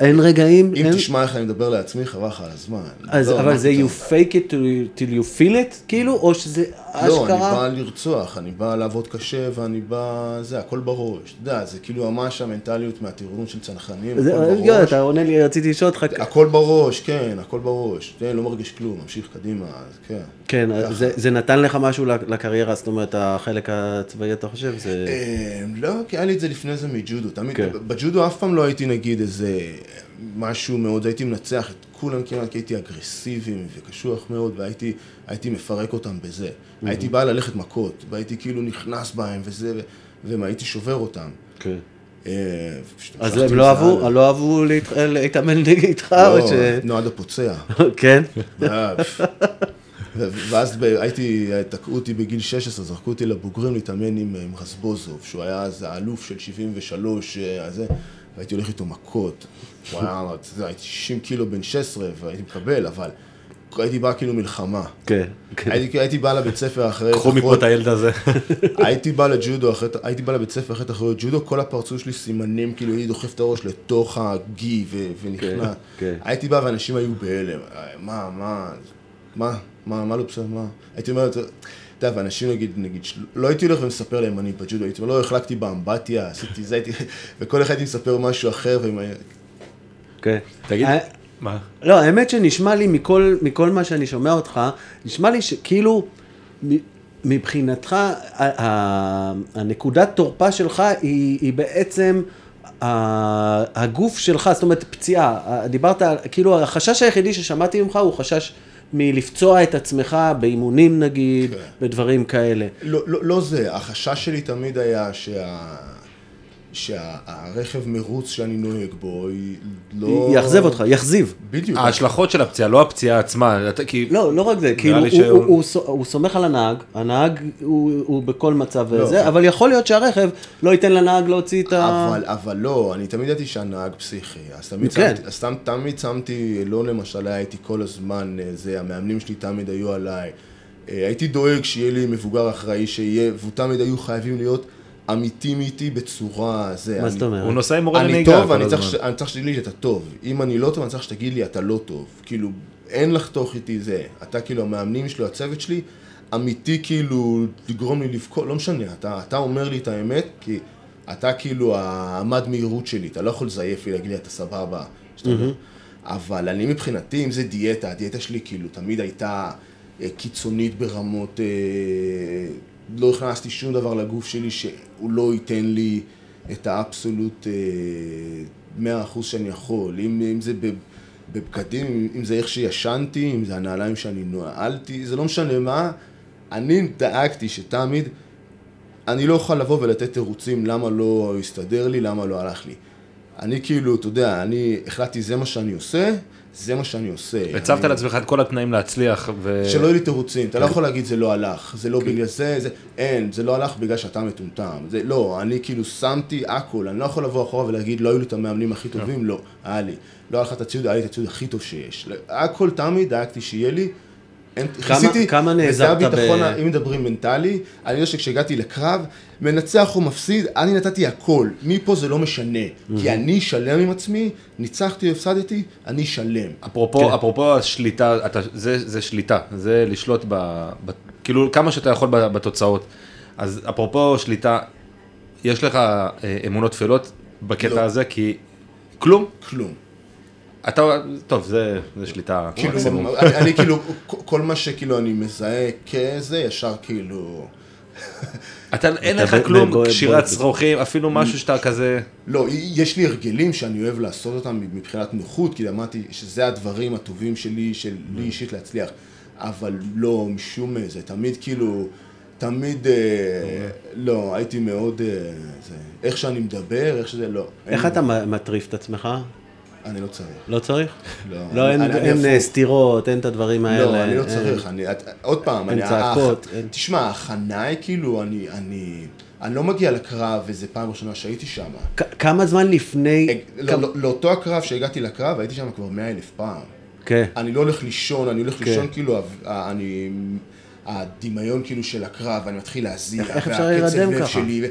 [SPEAKER 1] אין רגעים,
[SPEAKER 5] אם
[SPEAKER 1] אין...
[SPEAKER 5] תשמע איך אני מדבר לעצמי, חבל לך על הזמן.
[SPEAKER 1] אז,
[SPEAKER 5] לא,
[SPEAKER 1] אבל זה you fake it till you feel it, כאילו, או שזה
[SPEAKER 5] לא, אני
[SPEAKER 1] אשכרה?
[SPEAKER 5] בא לרצוח, אני בא לעבוד קשה ואני בא... זה, הכל בראש. אתה יודע, זה כאילו ממש המנטליות מהטירונות של צנחנים,
[SPEAKER 1] זה-
[SPEAKER 5] הכל
[SPEAKER 1] לא,
[SPEAKER 5] בראש.
[SPEAKER 1] אתה עונה לי, רציתי לשאול אותך,
[SPEAKER 5] הכל בראש, כן, הכל בראש. כן, לא מרגיש כלום, ממשיך קדימה, אז כן.
[SPEAKER 1] כן. זה, זה נתן לך משהו לקריירה, זאת אומרת, החלק הצבאי, אתה חושב? זה...
[SPEAKER 5] אה, לא, כי היה לי את זה לפני זה מג'ודו. תמיד,
[SPEAKER 1] כן.
[SPEAKER 5] בג'ודו אף פעם לא הייתי נגיד איזה משהו מאוד, הייתי מנצח את כולם כמעט, כי הייתי אגרסיבי וקשוח מאוד, והייתי הייתי מפרק אותם בזה. הייתי בא ללכת מכות, והייתי כאילו נכנס בהם וזה, והייתי שובר אותם.
[SPEAKER 1] כן.
[SPEAKER 5] אה,
[SPEAKER 1] אז הם לא אהבו. לא אהבו להת- להתאמן איתך,
[SPEAKER 5] לא. נועד הפוצע.
[SPEAKER 1] כן?
[SPEAKER 5] אה, ואז הייתי, תקעו אותי בגיל 16, זרקו אותי לבוגרים להתאמן עם, עם רזבוזוב, שהוא היה אז האלוף של 73, אה, הזה, והייתי הולך איתו מכות. הוא היה, הייתי 60 קילו בן 16, והייתי מקבל, אבל הייתי בא כאילו מלחמה.
[SPEAKER 1] כן. כן.
[SPEAKER 5] הייתי, הייתי בא לבית ספר אחרי...
[SPEAKER 4] קחו מפה את הילד הזה.
[SPEAKER 5] הייתי בא לג'ודו, אחרי, הייתי בא לבית ספר אחרי תחרויות ג'ודו, כל הפרצוף שלי סימנים, כאילו הייתי דוחף את הראש לתוך הגי ו- ונכנע.
[SPEAKER 1] כן.
[SPEAKER 5] הייתי בא ואנשים היו בהלם, "אה, מה, מה, מה, מה, מה לא בסדר, מה? הייתי אומר, אתה יודע, ואנשים נגיד, נגיד, לא הייתי הולך ומספר להם אני בג'ודו, הייתי אומר, לא, החלקתי באמבטיה, עשיתי זה, הייתי, וכל אחד הייתי מספר משהו אחר, והם היו...
[SPEAKER 1] כן.
[SPEAKER 4] תגיד,
[SPEAKER 1] אה,
[SPEAKER 4] מה?
[SPEAKER 1] לא, האמת שנשמע לי מכל, מכל מה שאני שומע אותך, נשמע לי שכאילו, מבחינתך, הנקודת תורפה שלך היא, היא בעצם הגוף שלך, זאת אומרת פציעה. דיברת, על- כאילו החשש היחידי ששמעתי ממך הוא חשש מלפצוע את עצמך באימונים נגיד,
[SPEAKER 5] כן.
[SPEAKER 1] בדברים כאלה.
[SPEAKER 5] לא, לא, לא זה, החשש שלי תמיד היה שה... שהרכב מרוץ שאני נוהג בו, היא לא...
[SPEAKER 1] יאכזב אותך, יחזיב.
[SPEAKER 5] בדיוק.
[SPEAKER 4] ההשלכות של הפציעה, לא הפציעה עצמה. אתה- כי
[SPEAKER 1] לא, לא רק זה, כאילו, הוא,
[SPEAKER 4] שהוא-
[SPEAKER 1] הוא, הוא, הוא סומך על הנהג, הנהג הוא, הוא בכל מצב
[SPEAKER 5] לא.
[SPEAKER 1] וזה, אבל יכול להיות שהרכב לא ייתן לנהג להוציא את ה...
[SPEAKER 5] אבל, אבל לא, אני תמיד ידעתי שהנהג פסיכי, אז תמיד,
[SPEAKER 1] כן.
[SPEAKER 5] שמתי, אז תמ- תמיד שמתי, לא למשל היה איתי כל הזמן, אה, זה, המאמנים שלי תמיד היו עליי. אה, הייתי דואג שיהיה לי מבוגר אחראי שיהיה, ותמיד היו חייבים להיות אמיתיים איתי בצורה, זה.
[SPEAKER 1] מה
[SPEAKER 5] אני-
[SPEAKER 1] זאת אומרת?
[SPEAKER 4] הוא נוסע עם מורה
[SPEAKER 5] אני
[SPEAKER 4] לנהיגה
[SPEAKER 5] טוב,
[SPEAKER 4] כל
[SPEAKER 5] אני צריך. אני צריך שתגיד לי שאתה טוב. אם אני לא טוב, אני צריך שתגיד לי אתה לא טוב. כאילו, אין לחתוך איתי זה. אתה כאילו, המאמנים שלי, הצוות שלי, אמיתי כאילו, לגרום לי לבכות, לא משנה, אתה, אתה אומר לי את האמת, כי אתה כאילו המד מהירות שלי, אתה לא יכול לזייף לי, להגיד לי אתה סבבה. אבל אני מבחינתי, אם זה דיאטה, הדיאטה שלי כאילו תמיד הייתה אה, קיצונית ברמות, אה, לא הכנסתי שום דבר לגוף שלי שהוא לא ייתן לי את האבסולוט אה, 100% שאני יכול, אם, אם זה בבגדים, אם זה איך שישנתי, אם זה הנעליים שאני נועלתי, זה לא משנה מה, אני דאגתי שתמיד אני לא אוכל לבוא ולתת תירוצים למה לא הסתדר לי, למה לא הלך לי. אני כאילו, אתה יודע, אני החלטתי זה מה שאני עושה, זה מה שאני עושה.
[SPEAKER 4] הצבת
[SPEAKER 5] אני-
[SPEAKER 4] לעצמך את כל התנאים להצליח, ו...
[SPEAKER 5] שלא יהיו לי תירוצים, אתה לא יכול להגיד זה לא הלך, זה לא בגלל זה, זה, אין, זה לא הלך בגלל שאתה מטומטם, זה לא, אני כאילו שמתי הכל, אני לא יכול לבוא אחורה ולהגיד לא היו לי את המאמנים הכי טובים, לא, היה לי, לא היה לך את הציוד, היה לי את הציוד הכי טוב שיש, הכל תמיד דאגתי שיהיה לי,
[SPEAKER 1] כמה- כמה נעזרת
[SPEAKER 5] הביטחון,
[SPEAKER 1] ב-
[SPEAKER 5] אם מדברים מנטלי, אני יודע שכשהגעתי לקרב, מנצח או מפסיד, אני נתתי הכל, מפה זה לא משנה, כי אני שלם עם עצמי, ניצחתי או הפסדתי, אני שלם.
[SPEAKER 4] אפרופו,
[SPEAKER 1] כן.
[SPEAKER 4] אפרופו השליטה, אתה, זה, זה שליטה, זה לשלוט ב, ב... כאילו כמה שאתה יכול בתוצאות. אז אפרופו שליטה, יש לך אה, אמונות טפלות בקטע
[SPEAKER 5] לא.
[SPEAKER 4] הזה, כי כלום.
[SPEAKER 5] כלום.
[SPEAKER 4] אתה, טוב, זה, זה שליטה
[SPEAKER 5] כאילו,
[SPEAKER 4] מקסימום.
[SPEAKER 5] אני, אני כאילו, כל מה שכאילו אני מזהה כזה, ישר כאילו,
[SPEAKER 4] אתה, אין לך כלום, קשירת שרוכים, אפילו משהו שאתה כזה...
[SPEAKER 5] לא, יש לי הרגלים שאני אוהב לעשות אותם מבחינת נוחות, כי אמרתי שזה הדברים הטובים שלי, של לי אישית להצליח, אבל לא משום זה, תמיד כאילו, תמיד, אה, לא, הייתי מאוד, אה, זה, איך שאני מדבר, איך שזה, לא.
[SPEAKER 1] איך אתה מטריף את עצמך?
[SPEAKER 5] אני לא צריך.
[SPEAKER 1] לא צריך?
[SPEAKER 5] לא,
[SPEAKER 1] לא, אין-
[SPEAKER 5] אני- אני
[SPEAKER 1] אין. אה, סתירות, אין את הדברים האלה.
[SPEAKER 5] לא, אני לא
[SPEAKER 1] אין-
[SPEAKER 5] צריך, אני, את- עוד פעם,
[SPEAKER 1] אין
[SPEAKER 5] אני,
[SPEAKER 1] צעקות,
[SPEAKER 5] הח-
[SPEAKER 1] אין-
[SPEAKER 5] תשמע, ההכנה היא כאילו, אני, אני, אני לא מגיע לקרב, וזו פעם ראשונה שהייתי שם.
[SPEAKER 1] כמה זמן לפני...
[SPEAKER 5] לא,
[SPEAKER 1] כמה-
[SPEAKER 5] לא, לאותו הקרב שהגעתי לקרב, הייתי שם כבר מאה אלף פעם.
[SPEAKER 1] כן.
[SPEAKER 5] אני לא הולך לישון, אני הולך
[SPEAKER 1] כן.
[SPEAKER 5] לישון כאילו, אני... הדמיון כאילו של הקרב, אני מתחיל להזיע,
[SPEAKER 1] איך- אפשר להירדם ככה?
[SPEAKER 5] שלי.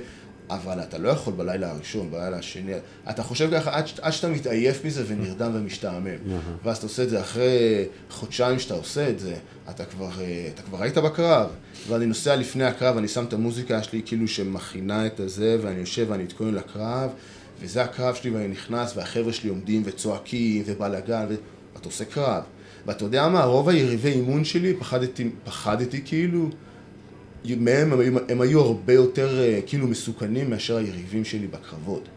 [SPEAKER 5] אבל אתה לא יכול בלילה הראשון, בלילה השני, אתה חושב ככה עד, עד שאתה מתעייף מזה ונרדם ומשתעמם. ואז אתה עושה את זה אחרי חודשיים שאתה עושה את זה, אתה כבר, אה, אתה כבר היית בקרב. ואני נוסע לפני הקרב, אני שם את המוזיקה שלי כאילו שמכינה את הזה, ואני יושב ואני מתכונן לקרב, וזה הקרב שלי ואני נכנס, והחבר'ה שלי עומדים וצועקים ובלאגן, ואתה עושה קרב. ואתה יודע מה, רוב היריבי אימון שלי, פחדתי, פחדתי כאילו, מהם הם, היו- הם היו הרבה יותר אה, כאילו מסוכנים מאשר היריבים שלי בקרבות.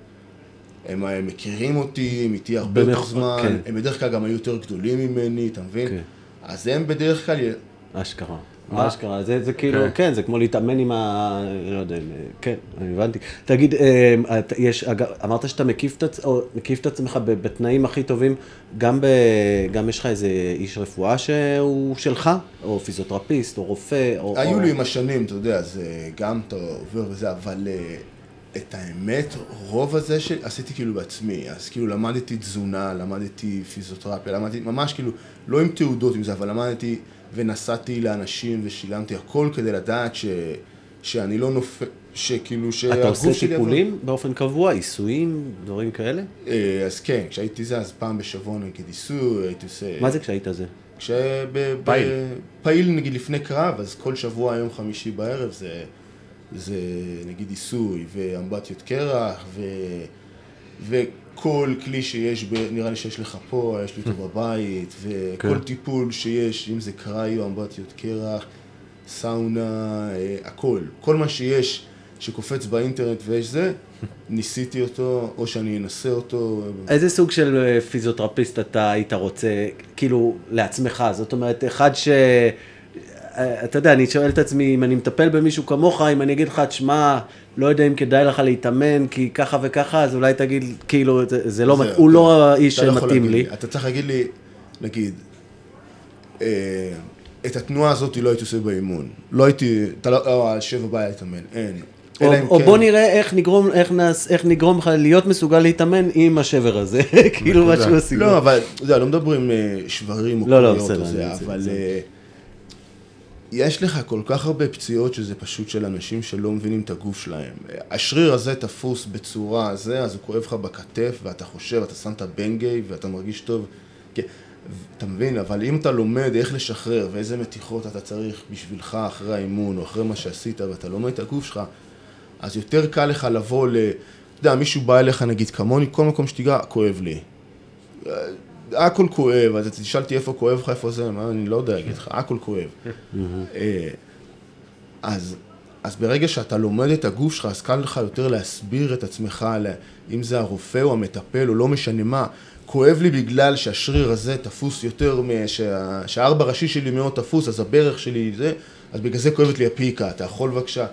[SPEAKER 5] הם אה, מכירים אותי, הם איתי הרבה יותר זמן,
[SPEAKER 1] כן.
[SPEAKER 5] הם בדרך כלל גם היו יותר גדולים ממני, אתה מבין?
[SPEAKER 1] כן.
[SPEAKER 5] אז הם בדרך כלל,
[SPEAKER 1] אשכרה.
[SPEAKER 4] מה?
[SPEAKER 1] אשכרה, זה, זה כאילו,
[SPEAKER 4] כן.
[SPEAKER 1] כן, זה כמו להתאמן עם ה... לא יודע, כן, אני הבנתי. תגיד, אה, את- יש, אמרת שאתה מקיף את, מקיף את עצמך בתנאים הכי טובים, גם, ב, גם יש לך איזה איש רפואה שהוא שלך, או פיזיותרפיסט, או רופא, או...
[SPEAKER 5] היו
[SPEAKER 1] או...
[SPEAKER 5] לי עם השנים, אתה יודע, זה גם אתה עובר וזה, אבל אה, את האמת, רוב הזה שעשיתי כאילו בעצמי, אז כאילו למדתי תזונה, למדתי פיזיותרפיה, למדתי ממש כאילו, לא עם תעודות עם זה, אבל למדתי ונסעתי לאנשים ושילמתי הכל כדי לדעת ש, שאני לא נופל, שכאילו שהגוף
[SPEAKER 1] אתה עושה
[SPEAKER 5] שלי...
[SPEAKER 1] טיפולים באופן קבוע, עיסויים, דברים כאלה?
[SPEAKER 5] אה, אז כן, כשהייתי זה, אז פעם בשבוע נגיד עיסוי, הייתי עושה...
[SPEAKER 1] מה זה כשהיית זה?
[SPEAKER 5] כשפעיל.
[SPEAKER 4] פעיל.
[SPEAKER 5] נגיד לפני קרב, אז כל שבוע יום חמישי בערב זה, זה נגיד עיסוי ואמבטיות קרח ו, וכל כלי שיש, ב, נראה לי שיש לך פה, יש לי אותו בבית, וכל
[SPEAKER 1] כן.
[SPEAKER 5] טיפול שיש, אם זה קראיו, אמבטיות קרח, סאונה, אה, הכל. כל מה שיש שקופץ באינטרנט ויש זה, ניסיתי אותו, או שאני אנסה אותו.
[SPEAKER 1] איזה סוג של אה, פיזיותרפיסט אתה היית רוצה, כאילו, לעצמך? זאת אומרת, אחד ש... אה, אתה יודע, אני שואל את עצמי, אם אני מטפל במישהו כמוך, אם אני אגיד לך, תשמע, לא יודע אם כדאי לך להתאמן, כי ככה וככה, אז אולי תגיד, כאילו, זה, זה לא,
[SPEAKER 5] זהו,
[SPEAKER 1] מת... הוא לא האיש
[SPEAKER 5] לא
[SPEAKER 1] שמתאים
[SPEAKER 5] להגיד
[SPEAKER 1] לי.
[SPEAKER 5] אתה צריך להגיד לי, נגיד, אה, את התנועה הזאת לא הייתי עושה באימון. לא הייתי, אתה לא, אה, שב בבית להתאמן, אין.
[SPEAKER 1] או, או
[SPEAKER 5] כן-
[SPEAKER 1] בוא נראה איך נגרום, איך, נעש, איך נגרום לך להיות מסוגל להתאמן עם השבר הזה, כאילו משהו בסגנון.
[SPEAKER 5] לא, אבל, אתה יודע, לא מדברים אה, שברים או
[SPEAKER 1] לא, לא, בסדר,
[SPEAKER 5] זה,
[SPEAKER 1] זה-
[SPEAKER 5] אבל
[SPEAKER 1] זה-
[SPEAKER 5] יש לך כל כך הרבה פציעות שזה פשוט של אנשים שלא מבינים את הגוף שלהם. השריר הזה תפוס בצורה הזה, אז הוא כואב לך בכתף, ואתה חושב, אתה שם את הבנגיי ואתה מרגיש טוב. כן, אתה מבין, אבל אם אתה לומד איך לשחרר ואיזה מתיחות אתה צריך בשבילך אחרי האימון או אחרי מה שעשית ואתה לומד את הגוף שלך, אז יותר קל לך לבוא ל... אתה יודע, מישהו בא אליך נגיד כמוני, כל מקום שתיגע, כואב לי. הכל כואב, אז תשאל אותי איפה כואב לך, איפה זה, מה, אני לא יודע להגיד לך, הכל כואב. אה, אז, אז ברגע שאתה לומד את הגוף שלך, אז קל לך יותר להסביר את עצמך, אם זה הרופא או המטפל או לא משנה מה. כואב לי בגלל שהשריר הזה תפוס יותר, שה- שהארבע ראשי שלי מאוד תפוס, אז הברך שלי זה, אז בגלל זה כואבת לי הפיקה, אתה יכול בבקשה.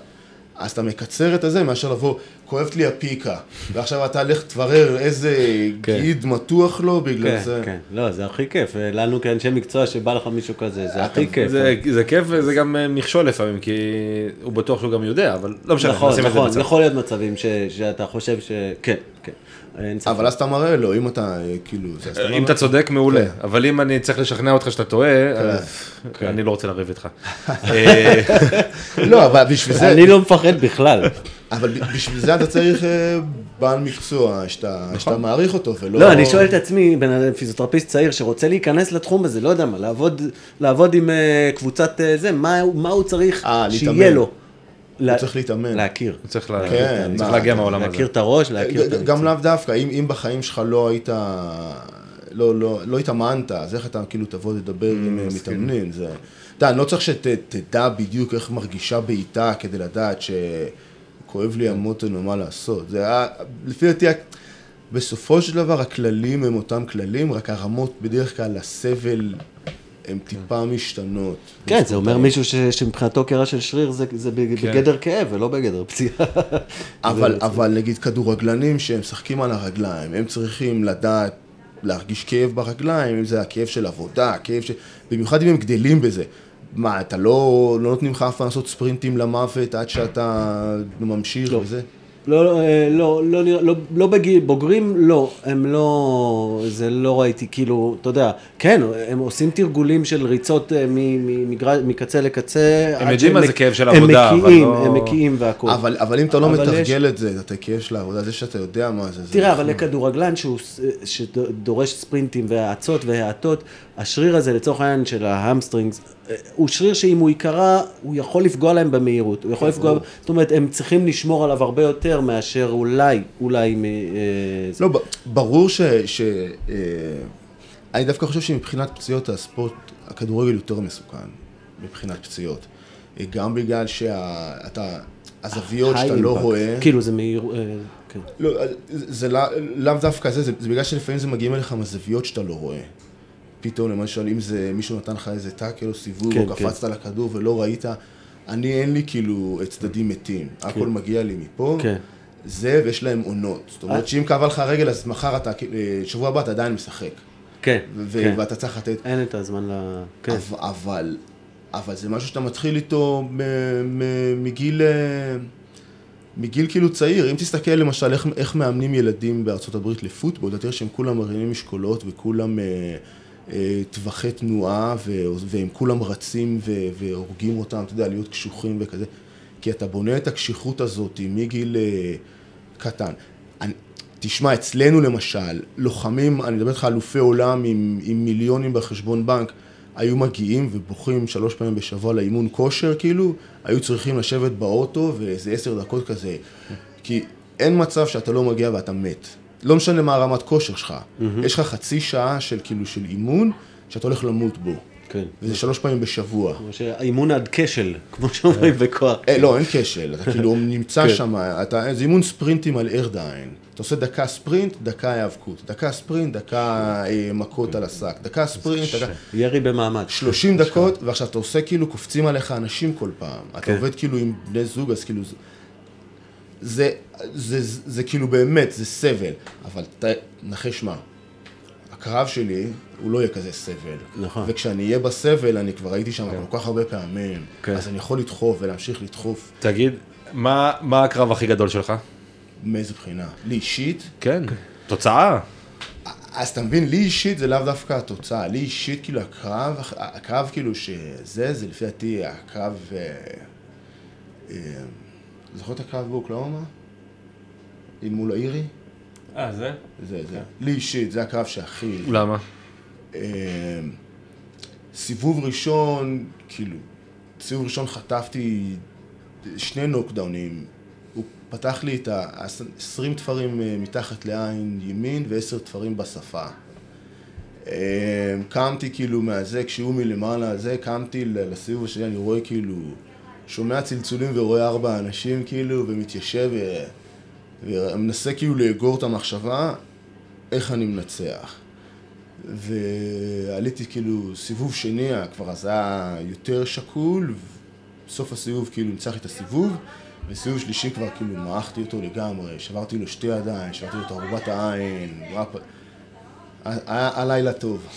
[SPEAKER 5] אז אתה מקצר את הזה מאשר לבוא, כואבת לי הפיקה, ועכשיו אתה לך תברר איזה
[SPEAKER 1] כן.
[SPEAKER 5] גיד מתוח לו בגלל
[SPEAKER 1] כן,
[SPEAKER 5] זה.
[SPEAKER 1] כן, לא, זה הכי כיף, לנו כאנשי מקצוע שבא לך מישהו כזה, זה הכי כיף.
[SPEAKER 4] זה, זה כיף וזה גם אה, מכשול לפעמים, כי הוא בטוח שהוא גם יודע, אבל לא משנה,
[SPEAKER 1] נכון,
[SPEAKER 4] נשים את זה
[SPEAKER 1] נכון. יכול להיות מצבים ש- שאתה חושב ש... כן, כן. אין ספק.
[SPEAKER 5] אבל אז אתה מראה לו, אם אתה, אה, כאילו,
[SPEAKER 4] אם אתה צודק, מעולה,
[SPEAKER 5] כן.
[SPEAKER 4] אבל אם אני צריך לשכנע אותך שאתה טועה, אז
[SPEAKER 1] כן.
[SPEAKER 4] אני לא רוצה לריב איתך. אה,
[SPEAKER 5] לא, אבל בשביל זה,
[SPEAKER 1] אני לא מפחד בכלל.
[SPEAKER 5] אבל בשביל זה אתה צריך אה, בעל מקצוע, שאתה שאתה מעריך אותו, ולא...
[SPEAKER 1] לא, אני שואל את עצמי, בן אדם, פיזיותרפיסט צעיר שרוצה להיכנס לתחום הזה, לא יודע מה, לעבוד, עם קבוצת זה, מה הוא- מה הוא צריך
[SPEAKER 5] אה,
[SPEAKER 1] שיהיה
[SPEAKER 5] להתאמן.
[SPEAKER 1] לו? לה-
[SPEAKER 5] צריך להתאמן.
[SPEAKER 1] להכיר.
[SPEAKER 4] הוא צריך
[SPEAKER 5] כן,
[SPEAKER 4] להגיע מהעולם הזה.
[SPEAKER 1] להכיר את הראש, להכיר את
[SPEAKER 5] ג- גם
[SPEAKER 1] המקצוע.
[SPEAKER 5] לאו דווקא, אם בחיים שלך לא היית... לא, לא, לא התאמנת, אז איך אתה כאילו תבוא לדבר עם אה, מתאמנים? זה... אתה יודע, אני לא צריך שתדע בדיוק איך מרגישה בעיטה כדי לדעת שכואב לי המותן ומה לעשות. זה היה, לפי דעתי, בסופו של דבר הכללים הם אותם כללים, רק הרמות בדרך כלל לסבל הן טיפה משתנות.
[SPEAKER 1] כן, זה אומר מישהו ש- שמבחינתו קרע של שריר זה, זה
[SPEAKER 4] כן.
[SPEAKER 1] בגדר כאב ולא בגדר פציעה.
[SPEAKER 5] אבל, אבל נגיד כדורגלנים שהם משחקים על הרגליים, הם צריכים לדעת, להרגיש כאב ברגליים, אם זה הכאב של עבודה, כאב של... במיוחד אם הם גדלים בזה. מה, אתה לא, לא נותנים לך אף פעם לעשות ספרינטים למוות עד שאתה ממשיך
[SPEAKER 1] לא.
[SPEAKER 5] וזה?
[SPEAKER 1] לא, לא, אה, לא, לא, לא, לא בגיל, בוגרים לא, הם לא, זה לא ראיתי, כאילו, אתה יודע, כן, הם עושים תרגולים של ריצות אה, מ- מ- מגר- מקצה לקצה.
[SPEAKER 4] הם יודעים מה זה
[SPEAKER 1] מק-
[SPEAKER 4] כאב של עבודה,
[SPEAKER 1] הם
[SPEAKER 4] אבל
[SPEAKER 1] מקיאים,
[SPEAKER 4] לא-
[SPEAKER 1] הם מקיאים והכול.
[SPEAKER 5] אבל, אבל אם אתה לא מתרגל
[SPEAKER 1] יש-
[SPEAKER 5] את זה, את הכאב של העבודה, זה שאתה יודע מה זה. זה
[SPEAKER 1] תראה, אבל
[SPEAKER 5] נכון.
[SPEAKER 1] לכדורגלן שדורש ספרינטים והאצות והאטות, השריר הזה לצורך העניין של ה hamstrings, הוא שריר שאם הוא ייקרע, הוא יכול לפגוע להם במהירות, הוא יכול לפגוע, זאת אומרת, הם צריכים לשמור עליו הרבה יותר מאשר אולי, אולי, מ- אה.
[SPEAKER 5] לא, ברור ש... ש אה, אני דווקא חושב שמבחינת פציעות הספורט, הכדורגל יותר מסוכן מבחינת פציעות. אה, גם בגלל שאתה, הזוויות שאתה לא. רואה,
[SPEAKER 1] כאילו זה מהיר, כן.
[SPEAKER 5] לא, זה לא- לאו דווקא זה, זה, זה בגלל שלפעמים זה מגיעים אליך מזוויות שאתה לא רואה. פתאום למשל אם זה מישהו נתן לך איזה טאקל או סיבוב,
[SPEAKER 1] כן,
[SPEAKER 5] או קפצת לכדור ולא ראית, אני אין לי כאילו צדדים מתים, הכל מגיע לי מפה.
[SPEAKER 1] כן.
[SPEAKER 5] זה ויש להם עונות, זאת
[SPEAKER 1] אה.
[SPEAKER 5] אומרת שאם כאבה לך הרגל אז מחר אתה, אה, שבוע הבא אתה עדיין משחק,
[SPEAKER 1] כן, כן.
[SPEAKER 5] ואתה צריך לתת,
[SPEAKER 1] אין את הזמן ל... כן.
[SPEAKER 5] אבל, אבל, אבל זה משהו שאתה מתחיל איתו מגיל, אה, מגיל כאילו צעיר. אם תסתכל למשל איך, איך מאמנים ילדים בארצות הברית לפוטבול, אתה תראה שהם כולם מרימים משקולות וכולם אה, אה, טווחי תנועה והם כולם רצים והורגים אותם, אתה יודע, להיות קשוחים וכזה. כי אתה בונה את הקשיחות הזאת מגיל אה, קטן. אני, תשמע, אצלנו למשל, לוחמים, אני מדבר איתך אלופי עולם עם, עם מיליונים בחשבון בנק, היו מגיעים ובוכים שלוש פעמים בשבוע לאימון כושר, כאילו, היו צריכים לשבת באוטו ואיזה עשר דקות כזה, כי אין מצב שאתה לא מגיע ואתה מת. לא משנה מה הרמת כושר שלך, יש לך חצי שעה של כאילו של אימון, שאתה הולך למות בו.
[SPEAKER 1] כן.
[SPEAKER 5] וזה שלוש פעמים בשבוע.
[SPEAKER 1] כמו שהאימון עד כשל, כמו שאומרים בכוח.
[SPEAKER 5] אה, לא, אין כשל, אתה כאילו נמצא
[SPEAKER 1] כן.
[SPEAKER 5] שם, אתה, זה אימון ספרינטים על ארדהיין. אתה עושה דקה ספרינט, דקה היאבקות. דקה ספרינט, דקה אה, מכות על השק. דקה ספרינט, דקה...
[SPEAKER 1] ירי במעמד.
[SPEAKER 5] 30 דקות, ועכשיו אתה עושה כאילו, קופצים עליך אנשים כל פעם. אתה
[SPEAKER 1] כן.
[SPEAKER 5] עובד כאילו עם בני זוג, אז כאילו... זה- זה, זה, זה, כאילו באמת, זה סבל. אבל ת, נחש מה, הקרב שלי, הוא לא יהיה כזה סבל.
[SPEAKER 1] נכון.
[SPEAKER 5] וכשאני אהיה בסבל, אני כבר הייתי שם כל כך הרבה פעמים.
[SPEAKER 1] כן.
[SPEAKER 5] אז אני יכול לדחוף ולהמשיך לדחוף.
[SPEAKER 4] תגיד, מה מה הקרב הכי גדול שלך?
[SPEAKER 5] מאיזה בחינה? לי אישית?
[SPEAKER 4] כן. תוצאה?
[SPEAKER 5] אז אתה מבין, לי אישית זה לאו דווקא התוצאה. לי אישית, כאילו, הקרב, הקרב כאילו שזה, זה לפי דעתי הקרב... אה, אה, זוכר את הקרב באוקלאומה? עם מול האירי?
[SPEAKER 6] אה, זה?
[SPEAKER 5] זה, זה. לי אישית, זה הקרב שהכי...
[SPEAKER 4] למה?
[SPEAKER 5] אה, סיבוב ראשון, כאילו, סיבוב ראשון חטפתי שני נוקדאונים. הוא פתח לי את ה-20 תפרים אה, מתחת לעין ימין ו-10 תפרים בשפה. אה, קמתי כאילו מהזה, כשהוא מלמעלה, זה, קמתי ל- לסיבוב השני, אני רואה כאילו, שומע צלצולים ורואה ארבע אנשים כאילו, ומתיישב ו- ומנסה כאילו לאגור את המחשבה, איך אני מנצח. ועליתי כאילו סיבוב שני, כבר אז היה יותר שקול, בסוף הסיבוב כאילו ניצחתי את הסיבוב, וסיבוב שלישי כבר כאילו מעכתי אותו לגמרי, שברתי לו שתי ידיים, שברתי לו את ארובת העין, ראפ... היה לילה טוב.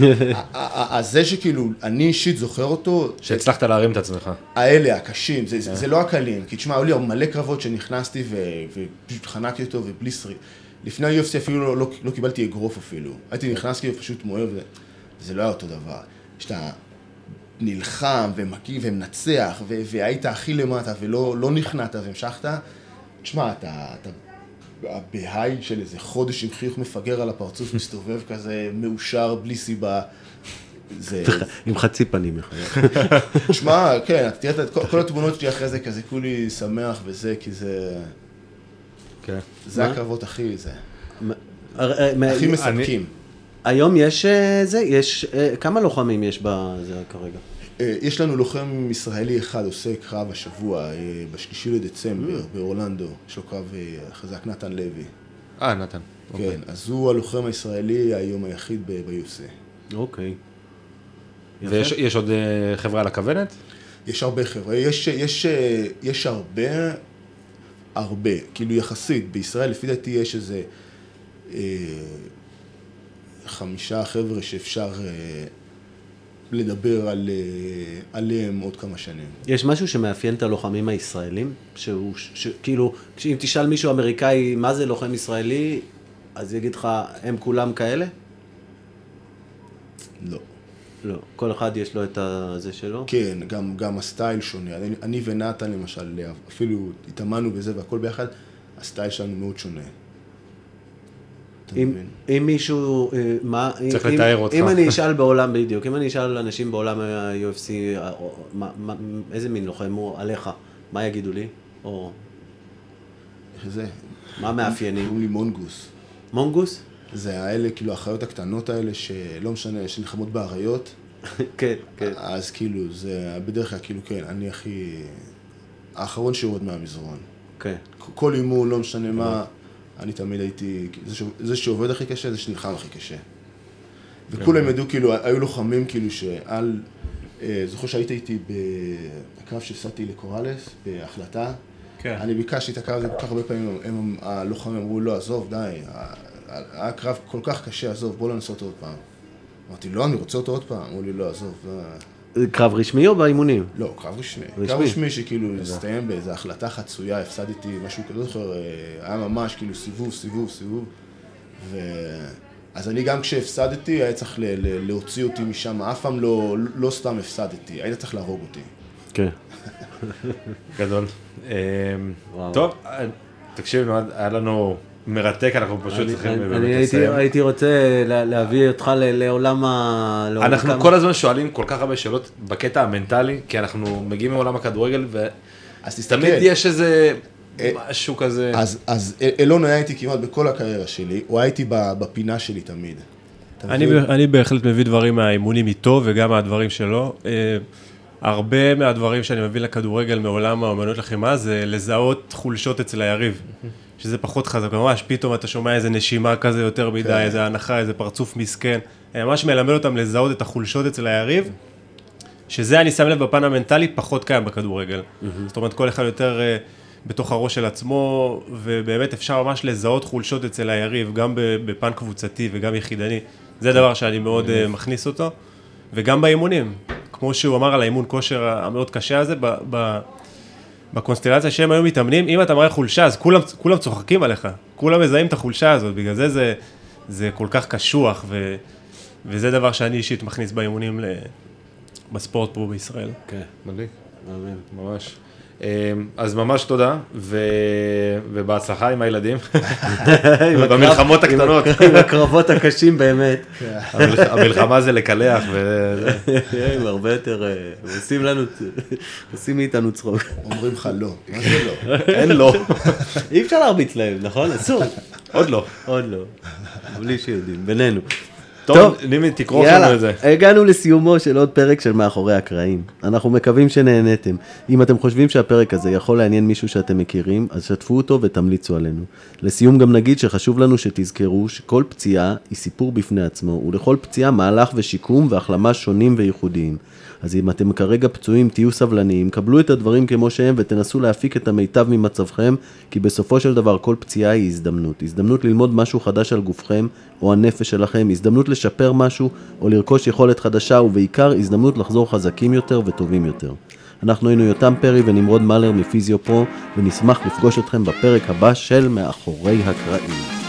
[SPEAKER 5] אז זה שכאילו, אני אישית זוכר אותו,
[SPEAKER 4] שהצלחת להרים את עצמך.
[SPEAKER 5] האלה, הקשים, זה, זה, זה לא הקלים, כי תשמע, היו לי מלא קרבות שנכנסתי ופשוט חנקתי אותו ובלי שריד. לפני ה-UFC אפילו לא, לא, לא קיבלתי אגרוף אפילו. הייתי נכנס כאילו פשוט וזה זה לא היה אותו דבר. שאתה נלחם ומקיא ומנצח והיית הכי למטה ולא לא נכנעת והמשכת, תשמע, אתה, אתה בהיי של איזה חודש עם חיוך מפגר על הפרצוף, מסתובב כזה מאושר בלי סיבה. זה,
[SPEAKER 1] עם חצי פנים.
[SPEAKER 5] שמע, כן, אתה תראה את כל, התמונות שלי אחרי זה, כזה כולי שמח וזה, כי זה...
[SPEAKER 4] כן.
[SPEAKER 5] זה? הקרבות הכי זה.
[SPEAKER 1] להיות.
[SPEAKER 5] הכי מספקים.
[SPEAKER 1] היום יש אה, זה, יש, אה, כמה לוחמים יש בזה כרגע?
[SPEAKER 5] אה, יש לנו לוחם ישראלי אחד עושה קרב השבוע, אה, בשלישי לדצמבר, באורלנדו, יש לו קרב אה, חזק, נתן לוי.
[SPEAKER 4] אה, נתן. אוקיי.
[SPEAKER 5] כן, אז הוא הלוחם הישראלי היום היחיד ב- ב-UFC.
[SPEAKER 1] אוקיי.
[SPEAKER 4] ויש יש עוד חברה על הכוונת?
[SPEAKER 5] יש הרבה חבר'ה, יש, יש, יש הרבה, הרבה, כאילו יחסית, בישראל לפי דעתי יש איזה אה, חמישה חבר'ה שאפשר אה, לדבר על, אה, עליהם עוד כמה שנים.
[SPEAKER 1] יש משהו שמאפיין את הלוחמים הישראלים? שהוא, ש, ש, כאילו, אם תשאל מישהו אמריקאי מה זה לוחם ישראלי, אז יגיד לך, הם כולם כאלה?
[SPEAKER 5] לא.
[SPEAKER 1] לא. כל אחד יש לו את הזה שלו?
[SPEAKER 5] כן, גם, גם הסטייל שונה. אני, אני ונתן למשל, אפילו התאמנו בזה והכל ביחד, הסטייל שלנו מאוד שונה. אתה
[SPEAKER 1] אם,
[SPEAKER 5] מבין?
[SPEAKER 1] אם מישהו, אה, מה,
[SPEAKER 4] צריך
[SPEAKER 1] אם,
[SPEAKER 4] לתאר אותך.
[SPEAKER 1] אם אני אשאל בעולם, בדיוק, אם אני אשאל אנשים בעולם ה-UFC, אה, איזה מין לוחם הוא עליך, מה יגידו לי? או
[SPEAKER 5] זה,
[SPEAKER 1] מה המאפיינים?
[SPEAKER 5] קוראים לי מונגוס.
[SPEAKER 1] מונגוס?
[SPEAKER 5] זה האלה, כאילו, החיות הקטנות האלה, שלא משנה, שנלחמות באריות,
[SPEAKER 1] כן, כן.
[SPEAKER 5] אז כאילו, זה בדרך כלל, כאילו, כן, אני הכי... האחרון שיורד מהמזרון.
[SPEAKER 1] כן.
[SPEAKER 5] כל אימון, לא משנה מה, אני תמיד הייתי, זה, ש... זה שעובד הכי קשה, זה שנלחם הכי קשה. וכולם ידעו, כאילו, היו לוחמים, כאילו, שעל... אה, זוכר שהיית איתי בקרב שהפסדתי לקוראלס, בהחלטה.
[SPEAKER 6] כן.
[SPEAKER 5] אני ביקשתי את הקרב הזה כל כך הרבה פעמים, הם, הלוחמים אמרו, לא, עזוב, די, היה קרב כל כך קשה, עזוב, בוא לא נעשה אותו עוד פעם. אמרתי, לא, אני רוצה אותו עוד פעם. אמרו לי, לא, עזוב, לא,
[SPEAKER 1] קרב רשמי או באימונים?
[SPEAKER 5] לא, קרב רשמי.
[SPEAKER 1] רשמי.
[SPEAKER 5] קרב רשמי שכאילו הסתיים באיזו החלטה חצויה, הפסדתי משהו כזה, לא זוכר, אה, היה ממש כאילו סיבוב, סיבוב, סיבוב. ו... אז אני גם כשהפסדתי, היה צריך ל- ל- להוציא אותי משם, אף פעם לא, לא סתם הפסדתי, היית צריך להרוג אותי.
[SPEAKER 1] כן.
[SPEAKER 4] גדול. אמ. טוב, אה, תקשיב, היה לנו מרתק, אנחנו פשוט
[SPEAKER 1] אני-
[SPEAKER 4] צריכים
[SPEAKER 1] אני-
[SPEAKER 4] באמת
[SPEAKER 1] אני הייתי-
[SPEAKER 4] לסיים.
[SPEAKER 1] הייתי רוצה לה- להביא אותך ל- לעולם ה... לעולם
[SPEAKER 4] אנחנו
[SPEAKER 1] כמה-
[SPEAKER 4] כל הזמן שואלים כל כך הרבה שאלות בקטע המנטלי, כי אנחנו מגיעים מעולם הכדורגל,
[SPEAKER 5] אז.
[SPEAKER 4] ותמיד יש איזה
[SPEAKER 5] אה,
[SPEAKER 4] משהו כזה.
[SPEAKER 5] אז, אז אלון היה איתי כמעט בכל הקריירה שלי, הוא היה איתי ב- בפינה שלי תמיד.
[SPEAKER 6] אני? אני בהחלט מביא דברים מהאימונים איתו וגם מהדברים שלו. אה, הרבה מהדברים שאני מביא לכדורגל מעולם האומנות לחימה זה לזהות חולשות אצל היריב. שזה פחות חזק, ממש פתאום אתה שומע איזה נשימה כזה יותר מדי,
[SPEAKER 5] כן.
[SPEAKER 6] איזה הנחה, איזה פרצוף מסכן. אני ממש מלמד אותם לזהות את החולשות אצל היריב, שזה אני שם לב בפן המנטלי פחות קיים בכדורגל. זאת אומרת כל אחד יותר אה, בתוך הראש של עצמו, ובאמת אפשר ממש לזהות חולשות אצל היריב, גם בפן קבוצתי וגם יחידני. זה דבר שאני מאוד אה, מכניס אותו. וגם באימונים, כמו שהוא אמר על האימון כושר המאוד קשה הזה, ב- ב- בקונסטלציה שהם היו מתאמנים, אם אתה מראה חולשה, אז כולם, כולם צוחקים עליך, כולם מזהים את החולשה הזאת, בגלל זה זה, זה כל כך קשוח, ו, וזה דבר שאני אישית מכניס באימונים בספורט פה בישראל.
[SPEAKER 1] כן.
[SPEAKER 4] מדליק,
[SPEAKER 1] מהמם.
[SPEAKER 4] ממש. אמ, אז ממש תודה, ו... ובהצלחה עם הילדים. במלחמות הקטנות.
[SPEAKER 1] הק- עם הקרבות הקשים באמת.
[SPEAKER 4] המלח- המלחמה זה לקלח.
[SPEAKER 1] הם הרבה יותר, אה, עושים לנו, עושים מאיתנו צחוק.
[SPEAKER 5] אומרים לך לא, מה זה לא?
[SPEAKER 4] אין לו,
[SPEAKER 1] אי אפשר להרביץ להם, נכון? אסור.
[SPEAKER 4] עוד לא.
[SPEAKER 1] עוד לא. בלי שיודעים, בינינו.
[SPEAKER 4] טוב, נימי, תכרוך לנו את זה.
[SPEAKER 1] הגענו לסיומו של עוד פרק של מאחורי הקרעים. אנחנו מקווים שנהניתם. אם אתם חושבים שהפרק הזה יכול לעניין מישהו שאתם מכירים, אז שתפו אותו ותמליצו עלינו. לסיום גם נגיד שחשוב לנו שתזכרו שכל פציעה היא סיפור בפני עצמו, ולכל פציעה מהלך ושיקום והחלמה שונים וייחודיים. אז אם אתם כרגע פצועים, תהיו סבלניים, קבלו את הדברים כמו שהם ותנסו להפיק את המיטב ממצבכם, כי בסופו של דבר כל פציעה היא הזדמנות. הזדמנות ללמוד משהו חדש על גופכם או הנפש שלכם, הזדמנות לשפר משהו או לרכוש יכולת חדשה, ובעיקר הזדמנות לחזור חזקים יותר וטובים יותר. אנחנו היינו יותם פרי ונמרוד מלר מפיזיו פרו, ונשמח לפגוש אתכם בפרק הבא של מאחורי הקרעים.